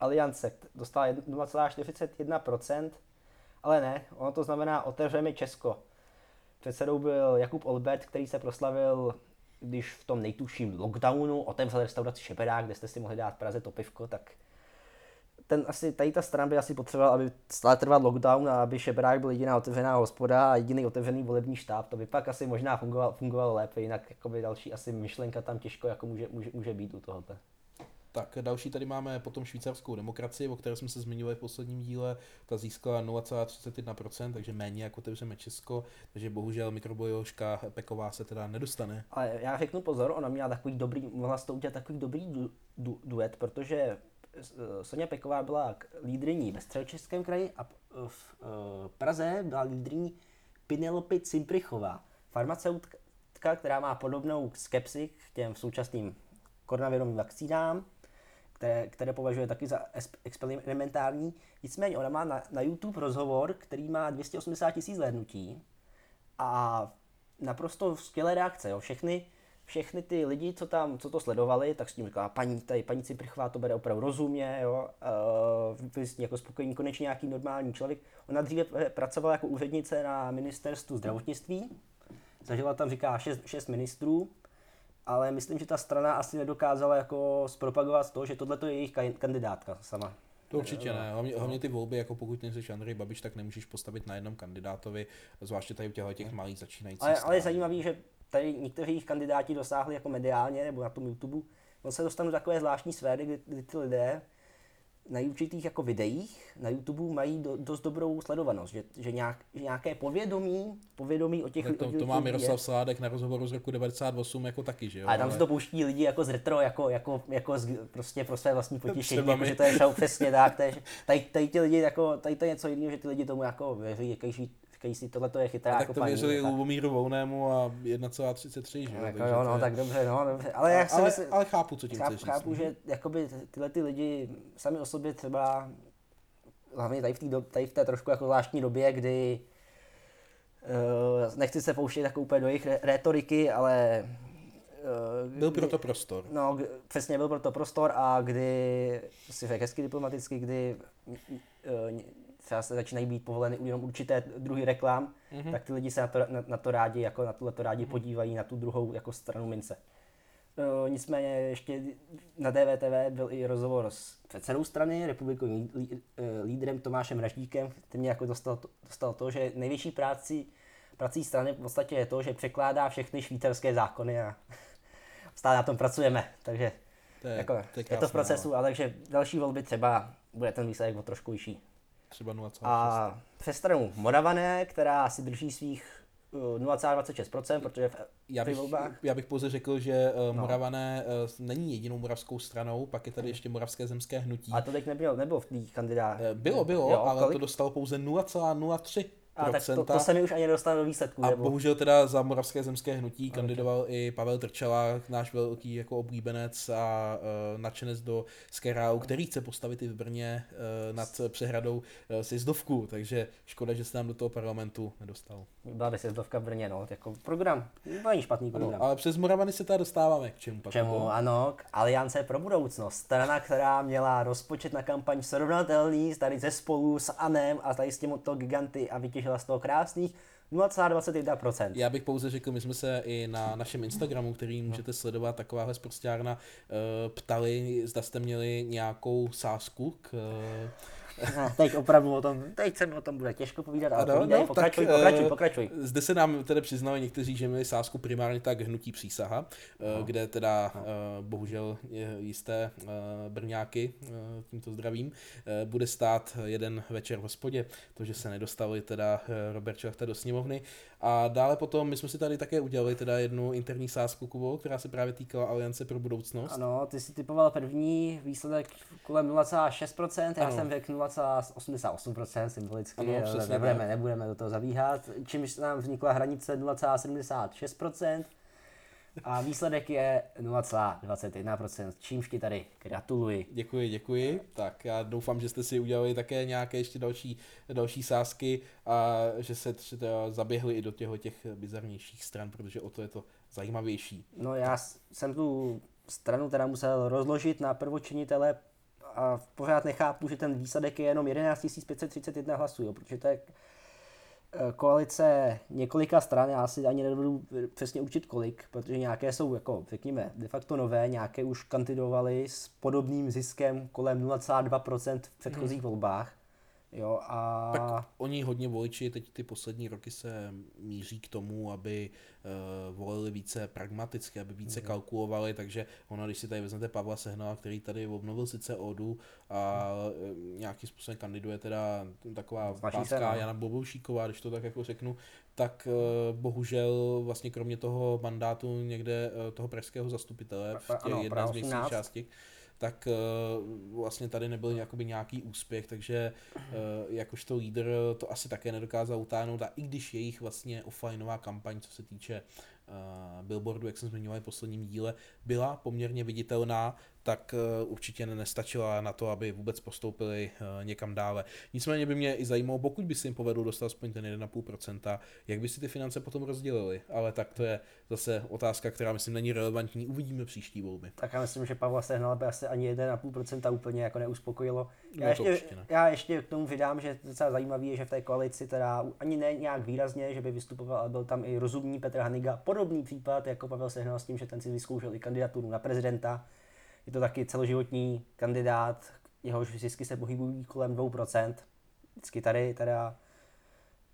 aliance, dostala 0,41%, ale ne, ono to znamená Otevřeme Česko. Předsedou byl Jakub Olbert, který se proslavil, když v tom nejtuším lockdownu otevřel restauraci Šepedák, kde jste si mohli dát v Praze to pivko, tak ten asi, tady ta strana by asi potřebovala, aby stále trval lockdown a aby Šebrák byl jediná otevřená hospoda a jediný otevřený volební štáb. To by pak asi možná fungovalo, fungovalo lépe, jinak jakoby další asi myšlenka tam těžko jako může, může, může být u tohoto. Tak další tady máme potom švýcarskou demokracii, o které jsme se zmiňovali v posledním díle. Ta získala 0,31%, takže méně jako otevřeme Česko, takže bohužel mikrobojoška Peková se teda nedostane. Ale já řeknu pozor, ona měla takový dobrý, mohla z toho udělat takový dobrý du, du, duet, protože eh, Sonja Peková byla lídryní ve středočeském kraji a p- v eh, Praze byla lídryní Penelope Cimprichová, farmaceutka, která má podobnou skepsi k těm současným koronavirovým vakcínám, které, které považuje taky za experimentální. Nicméně ona má na, na YouTube rozhovor, který má 280 tisíc zhlédnutí a naprosto skvělé reakce. Jo. Všechny, všechny ty lidi, co tam, co to sledovali, tak s tím říkala, paní, tady, paní Ciprchová to bere opravdu rozumně, jo, uh, jako spokojení, konečně nějaký normální člověk. Ona dříve pracovala jako úřednice na ministerstvu zdravotnictví, zažila tam, říká, šest, šest ministrů, ale myslím, že ta strana asi nedokázala jako zpropagovat to, že tohle je jejich ka- kandidátka sama. To určitě ne. Hlavně, hlavně ty volby, jako pokud nejsi Andrej Babiš, tak nemůžeš postavit na jednom kandidátovi, zvláště tady u těchto těch malých začínajících Ale, stran. ale je zajímavý, že tady někteří jejich kandidáti dosáhli jako mediálně nebo na tom YouTube, on se dostanou do takové zvláštní sféry, kdy, kdy ty lidé na určitých jako videích na YouTube mají do, dost dobrou sledovanost, že, že, nějak, že nějaké povědomí, povědomí o těch Tak to, to má Miroslav je. Sládek na rozhovoru z roku 98 jako taky, že jo? Ale tam si to pouští lidi jako z retro, jako, jako, jako z, prostě pro své vlastní potěšení, jako, my. že to je show přesně tak, to je, tady, tady, ty lidi jako, tady to je něco jiného, že ty lidi tomu jako věří, říkají, říkají si, tohle to je chytrá, A tak to paní, věřili tak. Lubomíru Volnému a 1,33, že jo? Jako jo, no, je- tak dobře, no, dobře. Ale jak ale, si myslím, ale chápu, co tím chápu, chceš chápu, že jakoby tyhle ty lidi sami o sobě třeba, hlavně tady v, té do, tady v té trošku jako zvláštní době, kdy uh, nechci se pouštět jako úplně do jejich re- rétoriky, ale uh, Byl proto prostor. No, přesně byl proto prostor a kdy, si řekl hezky diplomaticky, kdy eh, třeba se začínají být povoleny jenom určité druhy reklam, mm-hmm. tak ty lidi se na to, na, na to rádi, jako na tohle to rádi podívají, na tu druhou jako stranu mince. No, nicméně ještě na DVTV byl i rozhovor s předsedou strany, republikovým eh, lídrem Tomášem Raždíkem, který mě jako dostal to, dostal to, že největší práci, prací strany v podstatě je to, že překládá všechny švýcarské zákony a *laughs* stále na tom pracujeme, takže To je, jako, to je, je to v procesu, ale takže další volby třeba bude ten výsledek o trošku vyšší. Třeba 0,6. A přes stranu Moravané, která si drží svých uh, 0,26%, protože v, Já těch bych, volbách já bych pouze řekl, že uh, Moravané uh, není jedinou moravskou stranou, pak je tady ještě Moravské zemské hnutí. a to teď nebylo, nebylo v té kandidátě. Eh, Bylo, bylo, Jo, ale kolik? to dostalo pouze 0,03%. A tak to, to se mi už ani nedostalo do výsledku. A nebo... bohužel teda za Moravské zemské hnutí kandidoval i Pavel Trčela, náš velký jako oblíbenec a uh, nadšenec do Skerau, který chce postavit i v Brně uh, nad přehradou uh, Sizdovku, takže škoda, že se nám do toho parlamentu nedostal. Byla by sjezdovka v Brně, no, jako program, není špatný program. No, ale přes Moravany se teda dostáváme k čemu pak. Čemu? Ano, k Aliance pro budoucnost. Strana, která měla rozpočet na kampaň srovnatelný tady ze spolu s ANEM a tady s těmito giganty a vytěžila z toho krásných 0,21%. Já bych pouze řekl, my jsme se i na našem Instagramu, který můžete sledovat, takováhle sprostěrna, uh, ptali, zda jste měli nějakou sázku k, uh, Ne, teď opravdu o tom, teď se mi o tom bude těžko povídat, ale Ano, povídej, no, pokračuj, tak, pokračuj, eh, pokračuj. Zde se nám tedy přiznali někteří, že měli sázku primárně tak hnutí přísaha, no. kde teda no. bohužel jisté brňáky, tímto zdravím, bude stát jeden večer v hospodě, to, že se nedostali teda Robert Šlachta do sněmovny. A dále potom, my jsme si tady také udělali teda jednu interní sázku, Kubo, která se právě týkala Aliance pro budoucnost. Ano, ty si typoval první výsledek kolem 0,6%, já Ano. jsem řekl 0,88% symbolicky, Ano, ale přesně nebudeme, tak. nebudeme do toho zabíhat, čímž nám vznikla hranice 0,76% a výsledek je 0,21%, čímž ti tady gratuluji. Děkuji, děkuji. Tak já doufám, že jste si udělali také nějaké ještě další, další sázky a že se třeba zaběhli i do těchto těch bizarnějších stran, protože o to je to zajímavější. No já jsem tu stranu teda musel rozložit na prvočinitele a pořád nechápu, že ten výsledek je jenom 11 531 hlasů, jo, protože to je eh, koalice několika stran, já si ani nedovedu přesně určit kolik, protože nějaké jsou, jako řekněme, de facto nové, nějaké už kandidovaly s podobným ziskem kolem 0,2% v předchozích volbách. Jo, a... Tak oni hodně voliči teď ty poslední roky se míří k tomu, aby uh, volili více pragmaticky, aby více Mhm. kalkulovali, takže ono, když si tady vezmete Pavla Sehnala, který tady obnovil sice ODU a eh, nějakým způsobem kandiduje teda taková Snaží se, páská no. Jana Boboušíková, když to tak jako řeknu, tak uh, bohužel vlastně kromě toho mandátu někde uh, toho pražského zastupitele v těch jedné Praha z městských 18. částí, tak uh, vlastně tady nebyl jakoby nějaký úspěch, takže uh, jakožto lídr to asi také nedokázal utáhnout a i když jejich vlastně offlineová kampaň, co se týče billboardu, jak jsem zmiňoval v posledním díle, byla poměrně viditelná, tak uh, určitě nestačila na to, aby vůbec postoupili uh, někam dále. Nicméně by mě i zajímalo, pokud by se jim povedlo dostat aspoň ten 1,5%, jak by si ty finance potom rozdělili. Ale tak to je zase otázka, která myslím není relevantní. Uvidíme příští volby. Tak já myslím, že Pavla Sehnala by asi ani 1,5% úplně jako neuspokojilo. Já, No ještě, ne. já ještě k tomu vydám, že docela zajímavý je, že v té koalici teda ani ne nějak výrazně, že by vystupoval, ale byl tam i rozumný Petr Haniga, podobný případ jako Pavel Sehnal s tím, že ten si vyzkoušel i kandidaturu na prezidenta. Je to taky celoživotní kandidát, jehož zisky se pohybují kolem 2%. Vždycky tady teda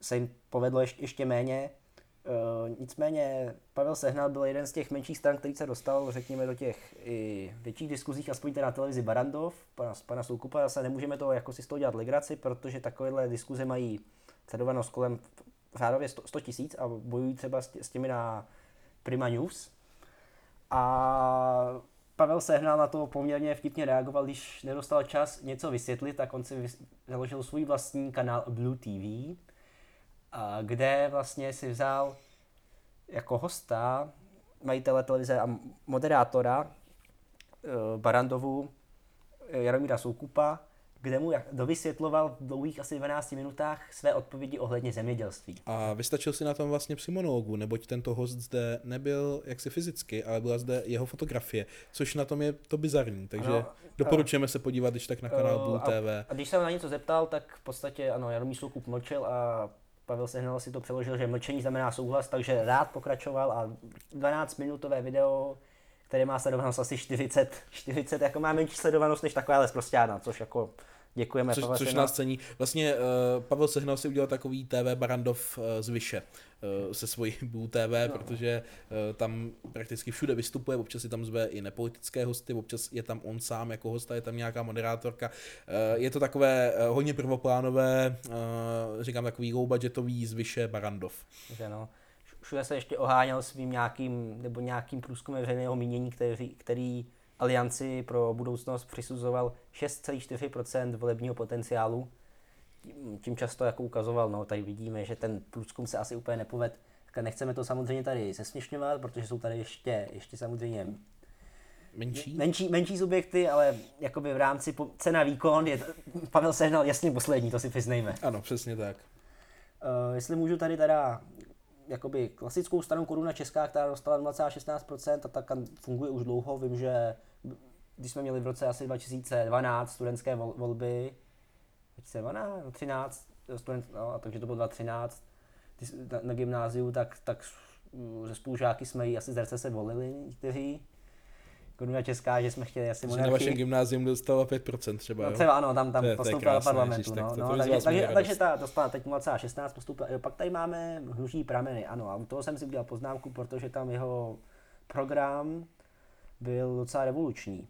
se jim povedlo ještě, ještě méně. Uh, nicméně Pavel Sehnal byl jeden z těch menších stran, který se dostal, řekněme, do těch i větších diskuzích, aspoň teda na televizi Barandov, pana, pana Soukupa, zase nemůžeme to jako si z toho dělat legraci, protože takovéhle diskuze mají sledovanost kolem řádově 100 tisíc a bojují třeba s těmi na Prima News. A Pavel Sehnal na to poměrně vtipně reagoval, když nedostal čas něco vysvětlit, tak on si založil svůj vlastní kanál Blue TV, kde vlastně si vzal jako hosta majitele televize a moderátora eh, Barandovu eh, Jaromíra Soukupa, kde mu dovysvětloval v dlouhých asi 12 minutách své odpovědi ohledně zemědělství. A vystačil si na tom vlastně při monologu, neboť tento host zde nebyl jaksi fyzicky, ale byla zde jeho fotografie, což na tom je to bizarní, takže ano, doporučujeme se podívat, když tak na kanál Blue TV. A, a když jsem na něco zeptal, tak v podstatě ano, Jaromír Soukup mlčel a Pavel Sehnal si to přeložil, že mlčení znamená souhlas, takže rád pokračoval a 12-minutové video, které má sledovanost asi 40, 40 jako má menší sledovanost než taková sprostěna, což jako Děkujeme, což, Pavel což nás cení. Vlastně uh, Pavel Sehnal si udělal takový TV Barandov uh, z Vyše uh, se svojí *laughs* BU TV, no. protože uh, tam prakticky všude vystupuje, občas je tam zve i nepolitické hosty, občas je tam on sám jako hosta, je tam nějaká moderátorka. Uh, je to takové uh, hodně prvoplánové, uh, říkám takový low budgetový z Vyše Barandov. Že no. Všude se ještě oháněl svým nějakým, nebo nějakým průzkumem veřejného mínění, který, který Alianci pro budoucnost přisuzoval 6,4% volebního potenciálu. Tím často jako ukazoval, no tady vidíme, že ten průzkum se asi úplně nepoved. Nechceme to samozřejmě tady zesměšňovat, protože jsou tady ještě, ještě samozřejmě menší? menší? Menší subjekty, ale jakoby v rámci po, cena výkon je Pavel Sehnal jasně poslední, to si přiznejme. Ano, přesně tak. Uh, jestli můžu tady teda jakoby klasickou stranu Koruna Česká, která dostala 0,16% a tak funguje už dlouho. Vím, že když jsme měli v roce asi 2012 studentské volby, 2012, 13, student, no, a takže to bylo 2013, na, na gymnáziu, tak, tak ze spolužáky jsme ji asi z RC volili někteří. Koruna Česká, že jsme chtěli asi monarchii. na vašem gymnázium dostala 5% třeba, no, třeba ano, tam, tam postoupila do parlamentu. No, no, takže, takže, takže ta dostala teď 0,16 postoupila. Jo, pak tady máme hnuží prameny, ano, a u toho jsem si udělal poznámku, protože tam jeho program byl docela revoluční.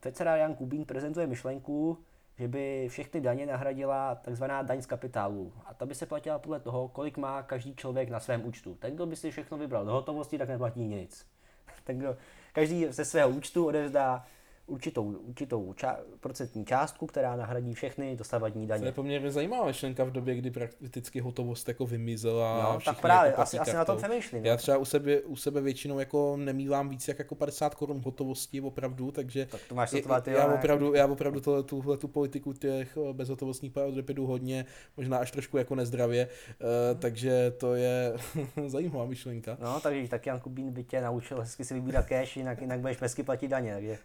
Předseda Jan Kubín prezentuje myšlenku, že by všechny daně nahradila takzvaná daň z kapitálu. A ta by se platila podle toho, kolik má každý člověk na svém účtu. Ten, kdo by si všechno vybral do hotovosti, tak neplatí nic. *laughs* Ten, kdo každý ze svého účtu odevzdá určitou, určitou ča- procentní částku, která nahradí všechny dosavadní daně. To je poměrně zajímavá myšlenka v době, kdy prakticky hotovost jako vymizela. No, tak právě, jako asi, asi na tom přemýšlím. Já no. třeba u sebe, u sebe většinou jako nemývám víc jak jako 50 korun hotovosti opravdu, takže tak to máš sotva, ty, já, opravdu, já opravdu tohle, tuhle tu politiku těch eh, bezhotovostních odepědu hodně, možná až trošku jako nezdravě, uh, takže to je *laughs* zajímavá myšlenka. No, takže tak Jan Kubín by tě naučil hezky si vybírat cash, jinak, jinak budeš hezky platit daně, takže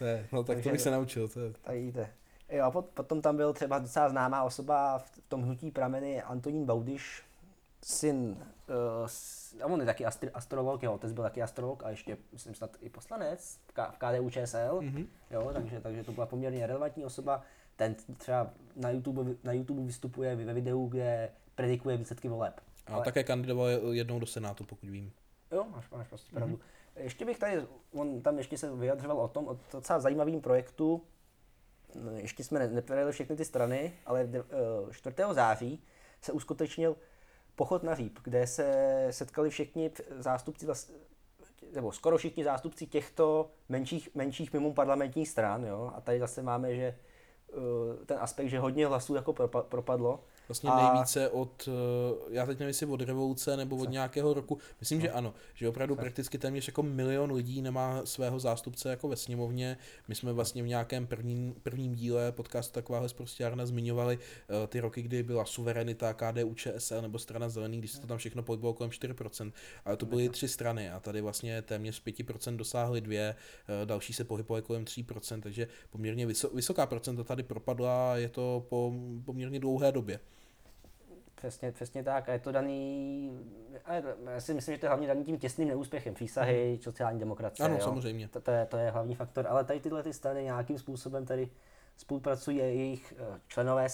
ne, no tak Takže, to bych se naučil. To je... Jde. Jo, a potom tam byl třeba docela známá osoba v tom hnutí prameny Antonín Baudiš, syn, uh, a on je taky astri- astrolog, jeho otec byl taky astrolog a ještě, myslím, snad i poslanec v, K- v KDU ČSL, mm-hmm. jo, takže, takže to byla poměrně relevantní osoba. Ten třeba na YouTube, na YouTube vystupuje ve videu, kde predikuje výsledky voleb. A Ale... také kandidoval jednou do Senátu, pokud vím. Jo, máš, máš prostě pravdu. Mm-hmm. Ještě bych tady, on tam ještě se vyjadřoval o tom, o docela zajímavým projektu, ještě jsme neprojedli všechny ty strany, ale 4. Eh, září se uskutečnil pochod na Říp, kde se setkali všichni zástupci, nebo skoro všichni zástupci těchto menších, menších mimo parlamentních stran. Jo? A tady zase máme, že eh, ten aspekt, že hodně hlasů jako propadlo. Vlastně a... nejvíce od, eh, já teď nevím, jestli od revoluce nebo od nějakého roku, myslím, no. že ano, že opravdu Co? prakticky téměř jako milion lidí nemá svého zástupce jako ve sněmovně. My jsme vlastně v nějakém prvním, prvním díle podcastu takováhle zprostěrna zmiňovali uh, ty roky, kdy byla suverenita, KDU, ČSL nebo strana zelený, když se to tam všechno pohybovalo kolem 4%, ale to byly tři strany a tady vlastně téměř 5% dosáhly dvě, uh, další se pohybovaly kolem 3%, takže poměrně vysoká procenta tady propadla, je to po poměrně dlouhé době Přesně, přesně tak. A je to daný, a já si myslím, že to je hlavně daný tím těsným neúspěchem přísahy, sociální demokracie. Ano, jo. samozřejmě. To, to, je, to je hlavní faktor. Ale tady tyhle ty strany nějakým způsobem tady spolupracují, jejich eh, členové,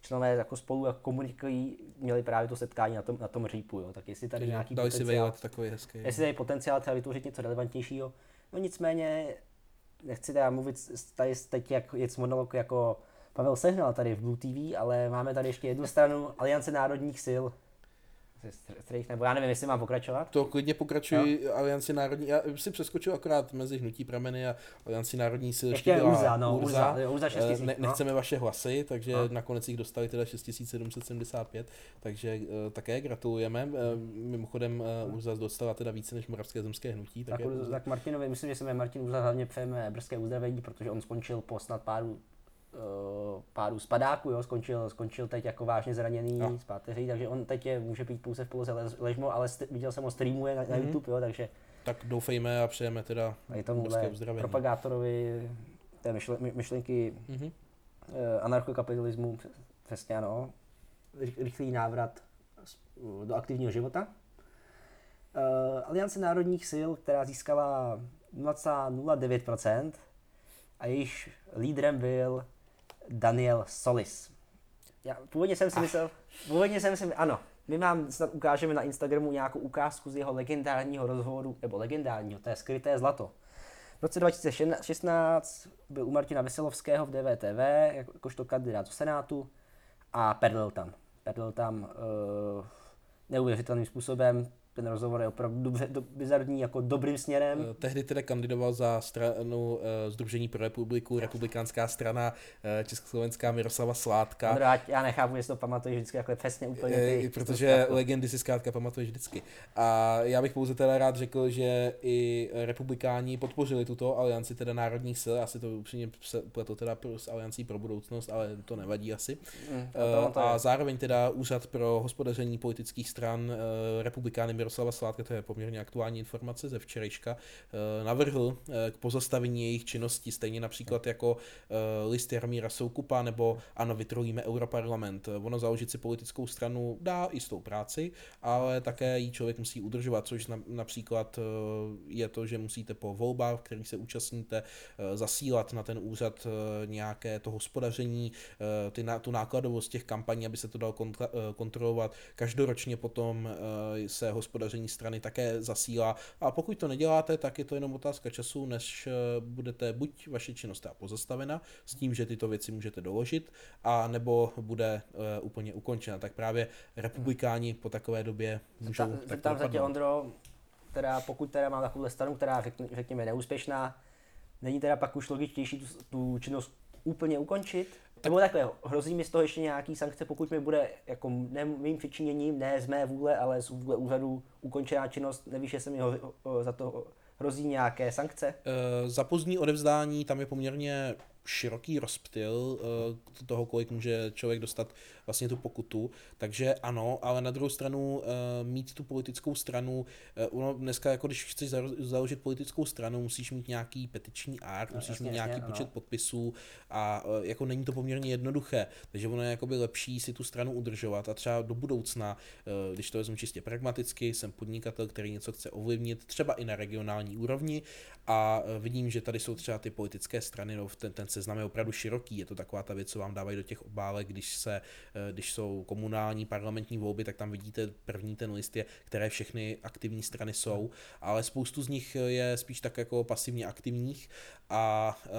členové jako spolu jako komunikují, měli právě to setkání na tom, na tom řípu. Jo. Tak jestli tady nějaký Dali si potenciál, vejlet takový hezký. jestli tady potenciál třeba vytvořit něco relevantnějšího. No nicméně, nechci teda mluvit tady teď jak je monolog jako Pavel Sehnal tady v Blue TV, ale máme tady ještě jednu stranu Aliance národních sil, kterých, nebo já nevím, jestli mám pokračovat. To klidně pokračují Alianci národní. Já si přeskočil akorát mezi Hnutí prameny a Alianci národní sil. Ještě byla Urza, no, Urza, Urza Eh, 6000, ne, no. nechceme vaše hlasy, takže No. nakonec jich dostali teda 6775, takže eh, také gratulujeme. Eh, Mimochodem eh, Urza dostala teda více než Moravské zemské hnutí. Tak, Tak, Urza- tak Martinovi, myslím, že se jmenuje Martin Urza, hlavně přejeme brzké uzdravení, protože on skončil po snad páru, uh, páru spadáku, jo, skončil, skončil teď jako vážně zraněný Jo. z páteří, takže on teď je, může být pouze v poloze lež- ležmo, ale st- viděl jsem ho streamuje na, na Mhm. YouTube, jo, takže tak doufejme a přejeme teda a je tomuhle propagátorovi té myšle, my- myšlenky Mhm. eh, anarchokapitalismu, přes- přesně ano, ry- rychlý návrat do aktivního života. Eh, Aliance národních sil, která získala 0,09% a jejíž lídrem byl Daniel Solis. Já, původně jsem si myslel, původně jsem si, ano, my vám snad ukážeme na Instagramu nějakou ukázku z jeho legendárního rozhovoru, nebo legendárního, to je skryté zlato. V roce 2016 byl u Martina Veselovského v DVTV jako- jakožto kandidát do Senátu a perdl tam. Perdl tam uh, neuvěřitelným způsobem. Ten rozhovor je opravdu dobře, do, bizarní, jako dobrým směrem. Eh, Tehdy teda kandidoval za stranu eh, Združení pro republiku, republikánská strana eh, Československá Miroslava Sládka. Ondro, ať- já nechápu, jestli to pamatuješ vždycky takhle přesně úplně. Ty, protože legendy si zkrátka pamatuješ vždycky. A já bych pouze teda rád řekl, že i republikáni podpořili tuto alianci teda národních sil, asi to upřímně se pletu teda s aliancí pro budoucnost, ale to nevadí asi. Mm, Eh, to, to a zároveň teda Úřad pro hospodaření politických stran eh, republikány Miroslava Sládka, to je poměrně aktuální informace ze včerejška, eh, navrhl eh, k pozastavení jejich činnosti, stejně například jako eh, list Jarmíra Soukupa nebo ano, vytrojíme Europarlament. Ono založit si politickou stranu dá i s tou práci, ale také ji člověk musí udržovat, což na, například je to, že musíte po volbách, v kterých se účastníte, zasílat na ten úřad nějaké to hospodaření, ty, tu nákladovost těch kampaní, aby se to eh, kontrolovat. Každoročně potom se hospodaření strany také zasílá a pokud to neděláte, tak je to jenom otázka času, než eh, budete buď vaše činnost pozastavena s tím, že tyto věci můžete doložit, a nebo bude eh, úplně ukončena. Tak právě republikáni po takové době můžou Zeptám- tak Zeptám se tě. Ondro, teda pokud teda mám takovou stranu, která řekn- řekněme neúspěšná, není teda pak už logičtější tu, tu činnost úplně ukončit? Nebo takhle, hrozí mi z toho ještě nějaký sankce, pokud mi bude jako ne mým přičiněním, ne z mé vůle, ale z vůle úřadu ukončená činnost, nevíš, jestli mi ho, ho, za to hrozí nějaké sankce? Eh, Za pozdní odevzdání tam je poměrně široký rozptyl eh, toho, kolik může člověk dostat vlastně tu pokutu. Takže ano, ale na druhou stranu eh, mít tu politickou stranu, eh, ono dneska jako když chceš zalo- založit politickou stranu, musíš mít nějaký petiční art, musíš jasně, mít nějaký jasně, počet ano. podpisů a jako není to poměrně jednoduché, takže ono je jakoby lepší si tu stranu udržovat a třeba do budoucna, když to vezmu čistě pragmaticky, jsem podnikatel, který něco chce ovlivnit, třeba i na regionální úrovni a vidím, že tady jsou třeba ty politické strany, no, ten, ten seznam je opravdu široký, je to taková ta věc, co vám dávají do těch obálek, když, se, eh, když jsou komunální parlamentní volby, tak tam vidíte první ten list je, které všechny aktivní strany jsou, ale spoustu z nich je spíš tak jako pasivně aktivních a eh,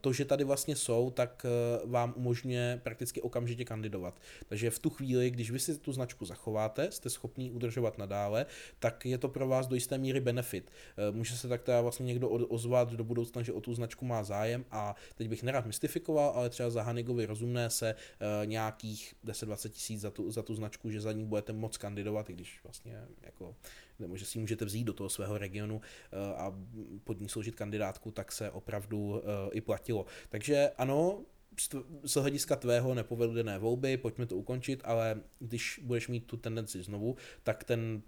to, že tady vlastně jsou, tak eh, vám umožňuje prakticky okamžitě kandidovat. Takže v tu chvíli, když vy si tu značku zachováte, jste schopný udržovat nadále, tak je to pro vás do jisté míry benefit. Může se tak teda vlastně někdo ozvat do budoucna, že o tu značku má zájem a teď bych nerad mystifikoval, ale třeba za Hanigovi rozumné se eh, nějakých 10-20 tisíc za tu, za tu značku, že za ní budete moc kandidovat, i když vlastně jako nebo že si můžete vzít do toho svého regionu eh, a pod ní složit kandidátku, tak se opravdu eh, i platilo. Takže ano, z hlediska tvého nepovedené volby, pojďme to ukončit, ale když budeš mít tu tendenci znovu, tak ten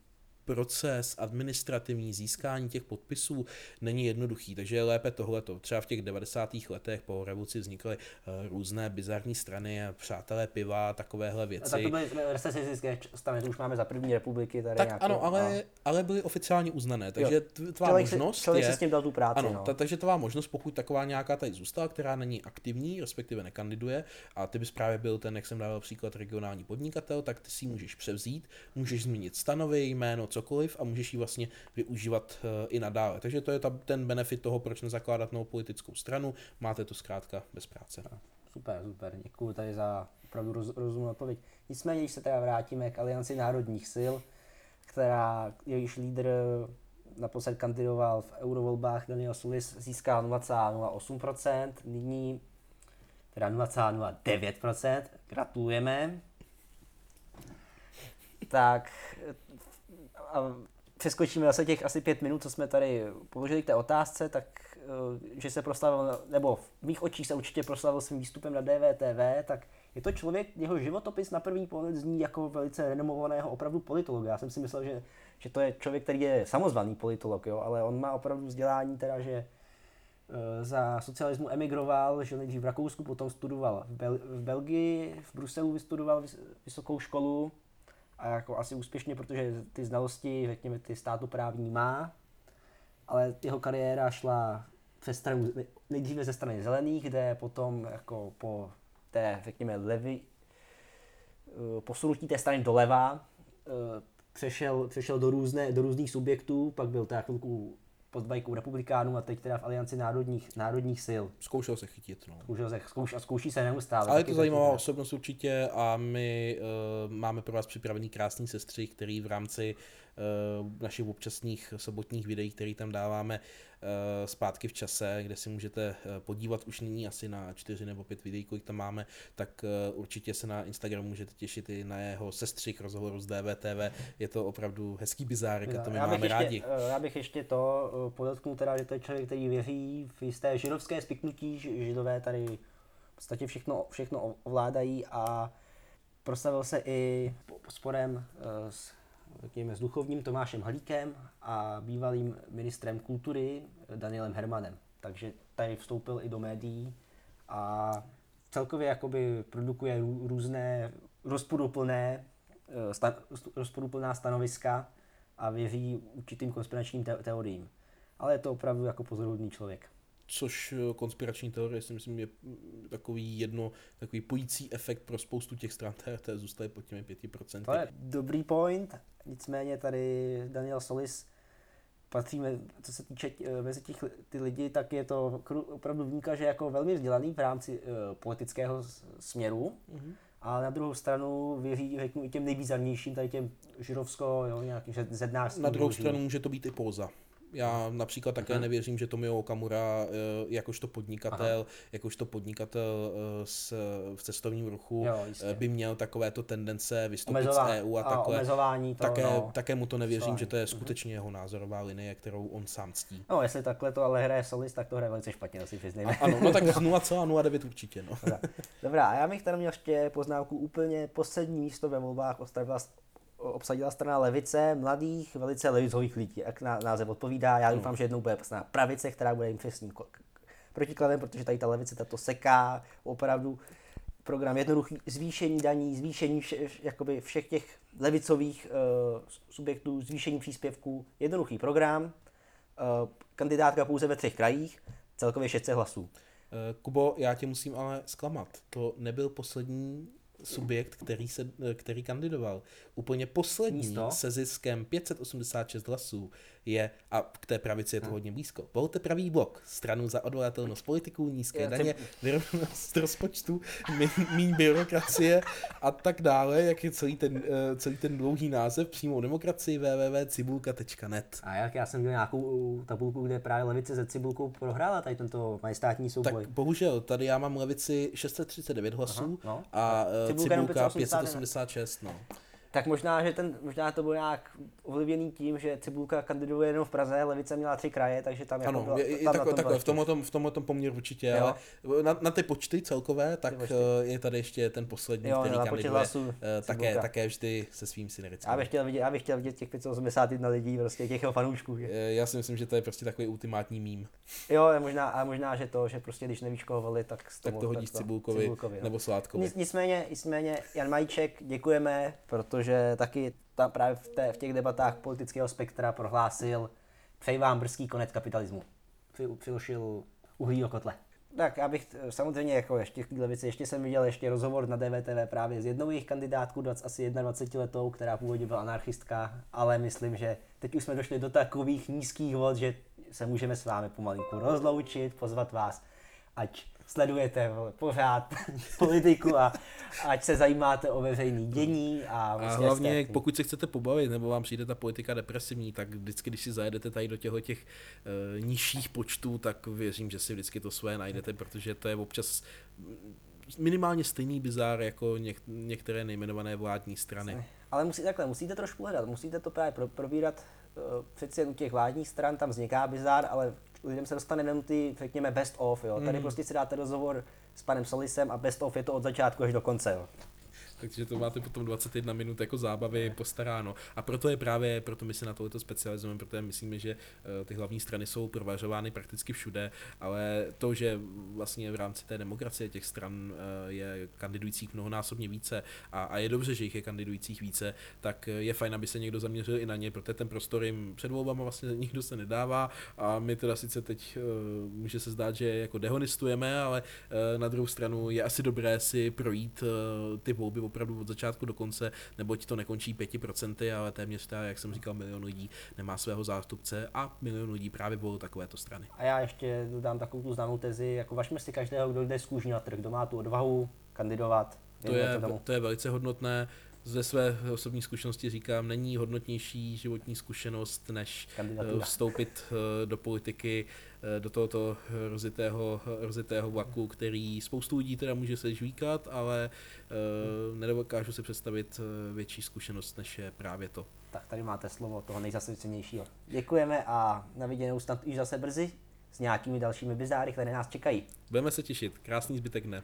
proces administrativní získání těch podpisů není jednoduchý, takže je lépe tohleto. Třeba v těch 90. letech po revoluci vznikly uh, různé bizarní strany, přátelé piva, takovéhle věci. A tak to byly recesistické strany, to už máme za první republiky. Tady tak nějakou, ano, ale, no. ale byly oficiálně uznané, takže jo. tvá člověk možnost si, člověk je... si s tím dal tu práci, ano, no. ta, takže tvá možnost, pokud taková nějaká tady zůstala, která není aktivní, respektive nekandiduje, a ty bys právě byl ten, jak jsem dával příklad, regionální podnikatel, tak ty si můžeš převzít, můžeš změnit stanovy, jméno, cokoliv a můžeš ji vlastně využívat uh, i nadále. Takže to je ta, ten benefit toho, proč nezakládat novou politickou stranu, máte to zkrátka bez práce. Super, super, děkuji tady za opravdu roz, rozumnou odpověď. Nicméně, když se teda vrátíme k Alianci národních sil, která jejíž lídr naposled kandidoval v eurovolbách, Daniel Sulis získal 0,08%, nyní teda 0,09%, gratulujeme. Tak a přeskočíme zase těch asi pět minut, co jsme tady položili k té otázce, tak eh, že se proslavil, nebo v mých očích se určitě proslavil svým výstupem na DVTV, tak je to člověk, jeho životopis na první pohled zní jako velice renomovaného opravdu politologa. Já jsem si myslel, že, že to je člověk, který je samozvaný politolog, jo, ale on má opravdu vzdělání teda, že eh, za socialismu emigroval, že nejdřív v Rakousku, potom studoval v, Bel- v Belgii, v Bruselu vystudoval vysokou školu, a jako asi úspěšně, protože ty znalosti, řekněme, ty státu právní má, ale jeho kariéra šla přes stranu, nejdříve ze strany zelených, kde potom jako po té, řekněme, levy, eh, posunutí té strany doleva, eh, přešel, přešel do, různé, do různých subjektů, pak byl teda chvilku pod bajkou republikánů a teď teda v Alianci národních, národních sil. Zkoušel se chytit, no. Zkoušel se, zkouš, a zkouší se neustále. Ale je to zajímavá osobnost určitě a my uh, máme pro vás připravený krásný sestřih, který v rámci uh, našich občasných sobotních videí, který tam dáváme, Eh, zpátky v čase, kde si můžete eh, podívat už nyní asi na čtyři nebo pět videí, kolik tam máme, tak eh, určitě se na Instagramu můžete těšit i na jeho sestřih rozhovoru z DVTV. Je to opravdu hezký bizárek a to my já máme ještě, rádi. Já bych ještě to podotknul teda, že to je člověk, který věří v jisté židovské spiknutí, židové tady v podstatě všechno, všechno ovládají a proslavil se i sporem s řekněme, s duchovním Tomášem Halíkem a bývalým ministrem kultury Danielem Hermanem. Takže tady vstoupil i do médií a celkově jakoby produkuje různé rozporuplné, eh, rozporuplná stanoviska a věří určitým konspiračním teoriím. Ale je to opravdu jako pozoruhodný člověk což eh, konspirační teorie si myslím je mm, takový jedno, takový pojící efekt pro spoustu těch stran TRT zůstaly pod těmi 5%. To je dobrý point, nicméně tady Daniel Solis patří, co se týče eh, mezi těch ty lidi, tak je to opravdu vníka, že jako velmi vzdělaný v rámci uh, politického směru, mm-hmm. a na druhou stranu věří, řeknu, i těm nejbizarnějším, tady těm Žirovsko, jo, nějakým zednářským. Na druhou stranu může to být i póza. Já například také Aha. nevěřím, že Tomio Okamura eh, jakožto podnikatel, Aha. jakožto podnikatel eh, s, v cestovním ruchu jo, eh, by měl takovéto tendence vystoupit Omezová, z EU a takhle. To, také, no. také mu to nevěřím, že to je mhm. skutečně jeho názorová linie, kterou on sám ctí. No, jestli takhle to ale hraje Solis, tak to hraje velice špatně, asi přiznejme. Ano, no tak *laughs* 0,09 určitě. No. Dobrá. Dobrá, a já bych tady měl ještě poznámku úplně poslední místo ve volbách Ostrava obsadila strana levice mladých, velice levicových lidí, jak název odpovídá. Já doufám, že jednou bude strana pravice, která bude jim přesným protikladem, protože tady ta levice tato seká opravdu program jednoduchý zvýšení daní, zvýšení vše, jakoby všech těch levicových uh, subjektů, zvýšení příspěvků, jednoduchý program, uh, kandidátka pouze ve třech krajích, celkově 600 hlasů. Eh, Kubo, já tě musím ale zklamat. To nebyl poslední subjekt, který, se, který kandidoval. Úplně poslední Místo? se ziskem 586 hlasů je, a k té pravici je to hodně blízko, volte pravý blok, stranu za odvolatelnost politiků, nízké Já daně, vyrovnanost rozpočtu, míň byrokracie a tak dále, jak je celý ten, eh, celý ten dlouhý název, přímou demokracii www.cibulka.net. A jak já jsem měl nějakou tabulku, kde právě levice ze Cibulkou prohrála tady tento majestátní souboj. Tak bohužel, tady já mám levici 639 hlasů Aha, no. a, a Cibulka, Cibulka 586. No. Tak možná, že ten, možná to bylo nějak ovlivněný tím, že Cibulka kandiduje jenom v Praze, Levice měla tři kraje, takže tam jako Ano, byla, je, tam takové, tom v tomhle, tom, v tomhle tom poměru určitě, Jo. ale na, na ty počty celkové, tak počty. eh, je tady ještě ten poslední, Jo, který počet kandiduje, hlasů eh, také, Cibulka. také vždy se svým synergickým. Já bych chtěl vidět, já bych chtěl vidět těch 581 lidí, prostě těch jeho fanoušků. Eh, Já si myslím, že to je prostě takový ultimátní mím. Jo, a možná, a možná, že to, že prostě když nevíš koho volit, tak, Tak to hodíš Cibulkovi, Cibulkovi no. nebo Sládkovi. Nic, nicméně, nicméně, Jan Majíček, děkujeme, protože taky tam právě v, té, v těch debatách politického spektra prohlásil, přeji vám brzký konec kapitalismu. Při- Přilušil uhlí do kotle. Tak já bych t- samozřejmě jako ještě téhle věci, ještě jsem viděl ještě rozhovor na DVTV právě s jednou jejich kandidátků, 20, asi 21 letou, která původně byla anarchistka, ale myslím, že teď už jsme došli do takových nízkých vod, že se můžeme s vámi pomalinku rozloučit, pozvat vás, ať sledujete vole, pořád *laughs* politiku a ať se zajímáte o veřejný dění a, A vlastně hlavně, jste- pokud se chcete pobavit, nebo vám přijde ta politika depresivní, tak vždycky, když si zajedete tady do těchto těch uh, nižších počtů, tak věřím, že si vždycky to svoje najdete, protože to je občas minimálně stejný bizár jako něk- některé nejmenované vládní strany. Ale musí, takhle, musíte trošku hledat, musíte to právě pro, probírat. Uh, přeci jen u těch vládních stran tam vzniká bizár, ale lidem se dostane jenom ty, řekněme, best of. Jo. Tady prostě si dáte rozhovor s panem Solisem a best of je to od začátku až do konce. Jo. Takže to máte potom 21 minut jako zábavy postaráno. A proto je právě, proto my se na tohleto specializujeme, protože myslíme, že eh, ty hlavní strany jsou provažovány prakticky všude, ale to, že vlastně v rámci té demokracie těch stran eh, je kandidujících mnohonásobně více a, a je dobře, že jich je kandidujících více, tak je fajn, aby se někdo zaměřil i na ně, protože ten prostor jim před volbama vlastně *laughs* nikdo se nedává a my teda sice teď eh, může se zdát, že jako dehonestujeme, ale na druhou stranu je asi dobré si projít ty volby opravdu od začátku do konce, neboť to nekončí 5%, ale téměř ta, jak jsem říkal, milion lidí nemá svého zástupce a milion lidí právě volil takovéto strany. A já ještě dodám takovou tu známou tezi, jako važme si každého, kdo jde z kůží na trh, kdo má tu odvahu kandidovat. To je, tomu. to je velice hodnotné. Ze své osobní zkušenosti říkám, není hodnotnější životní zkušenost, než Kandidatura. eh, vstoupit eh, do politiky, eh, do tohoto rozitého, rozitého vlaku, který spoustu lidí teda může se žvíkat, ale nedokážu si představit větší zkušenost, než je právě to. Tak tady máte slovo toho nejzasvěcenějšího. Děkujeme a na viděnou snad už zase brzy s nějakými dalšími bizáry, které nás čekají. Budeme se těšit. Krásný zbytek dne.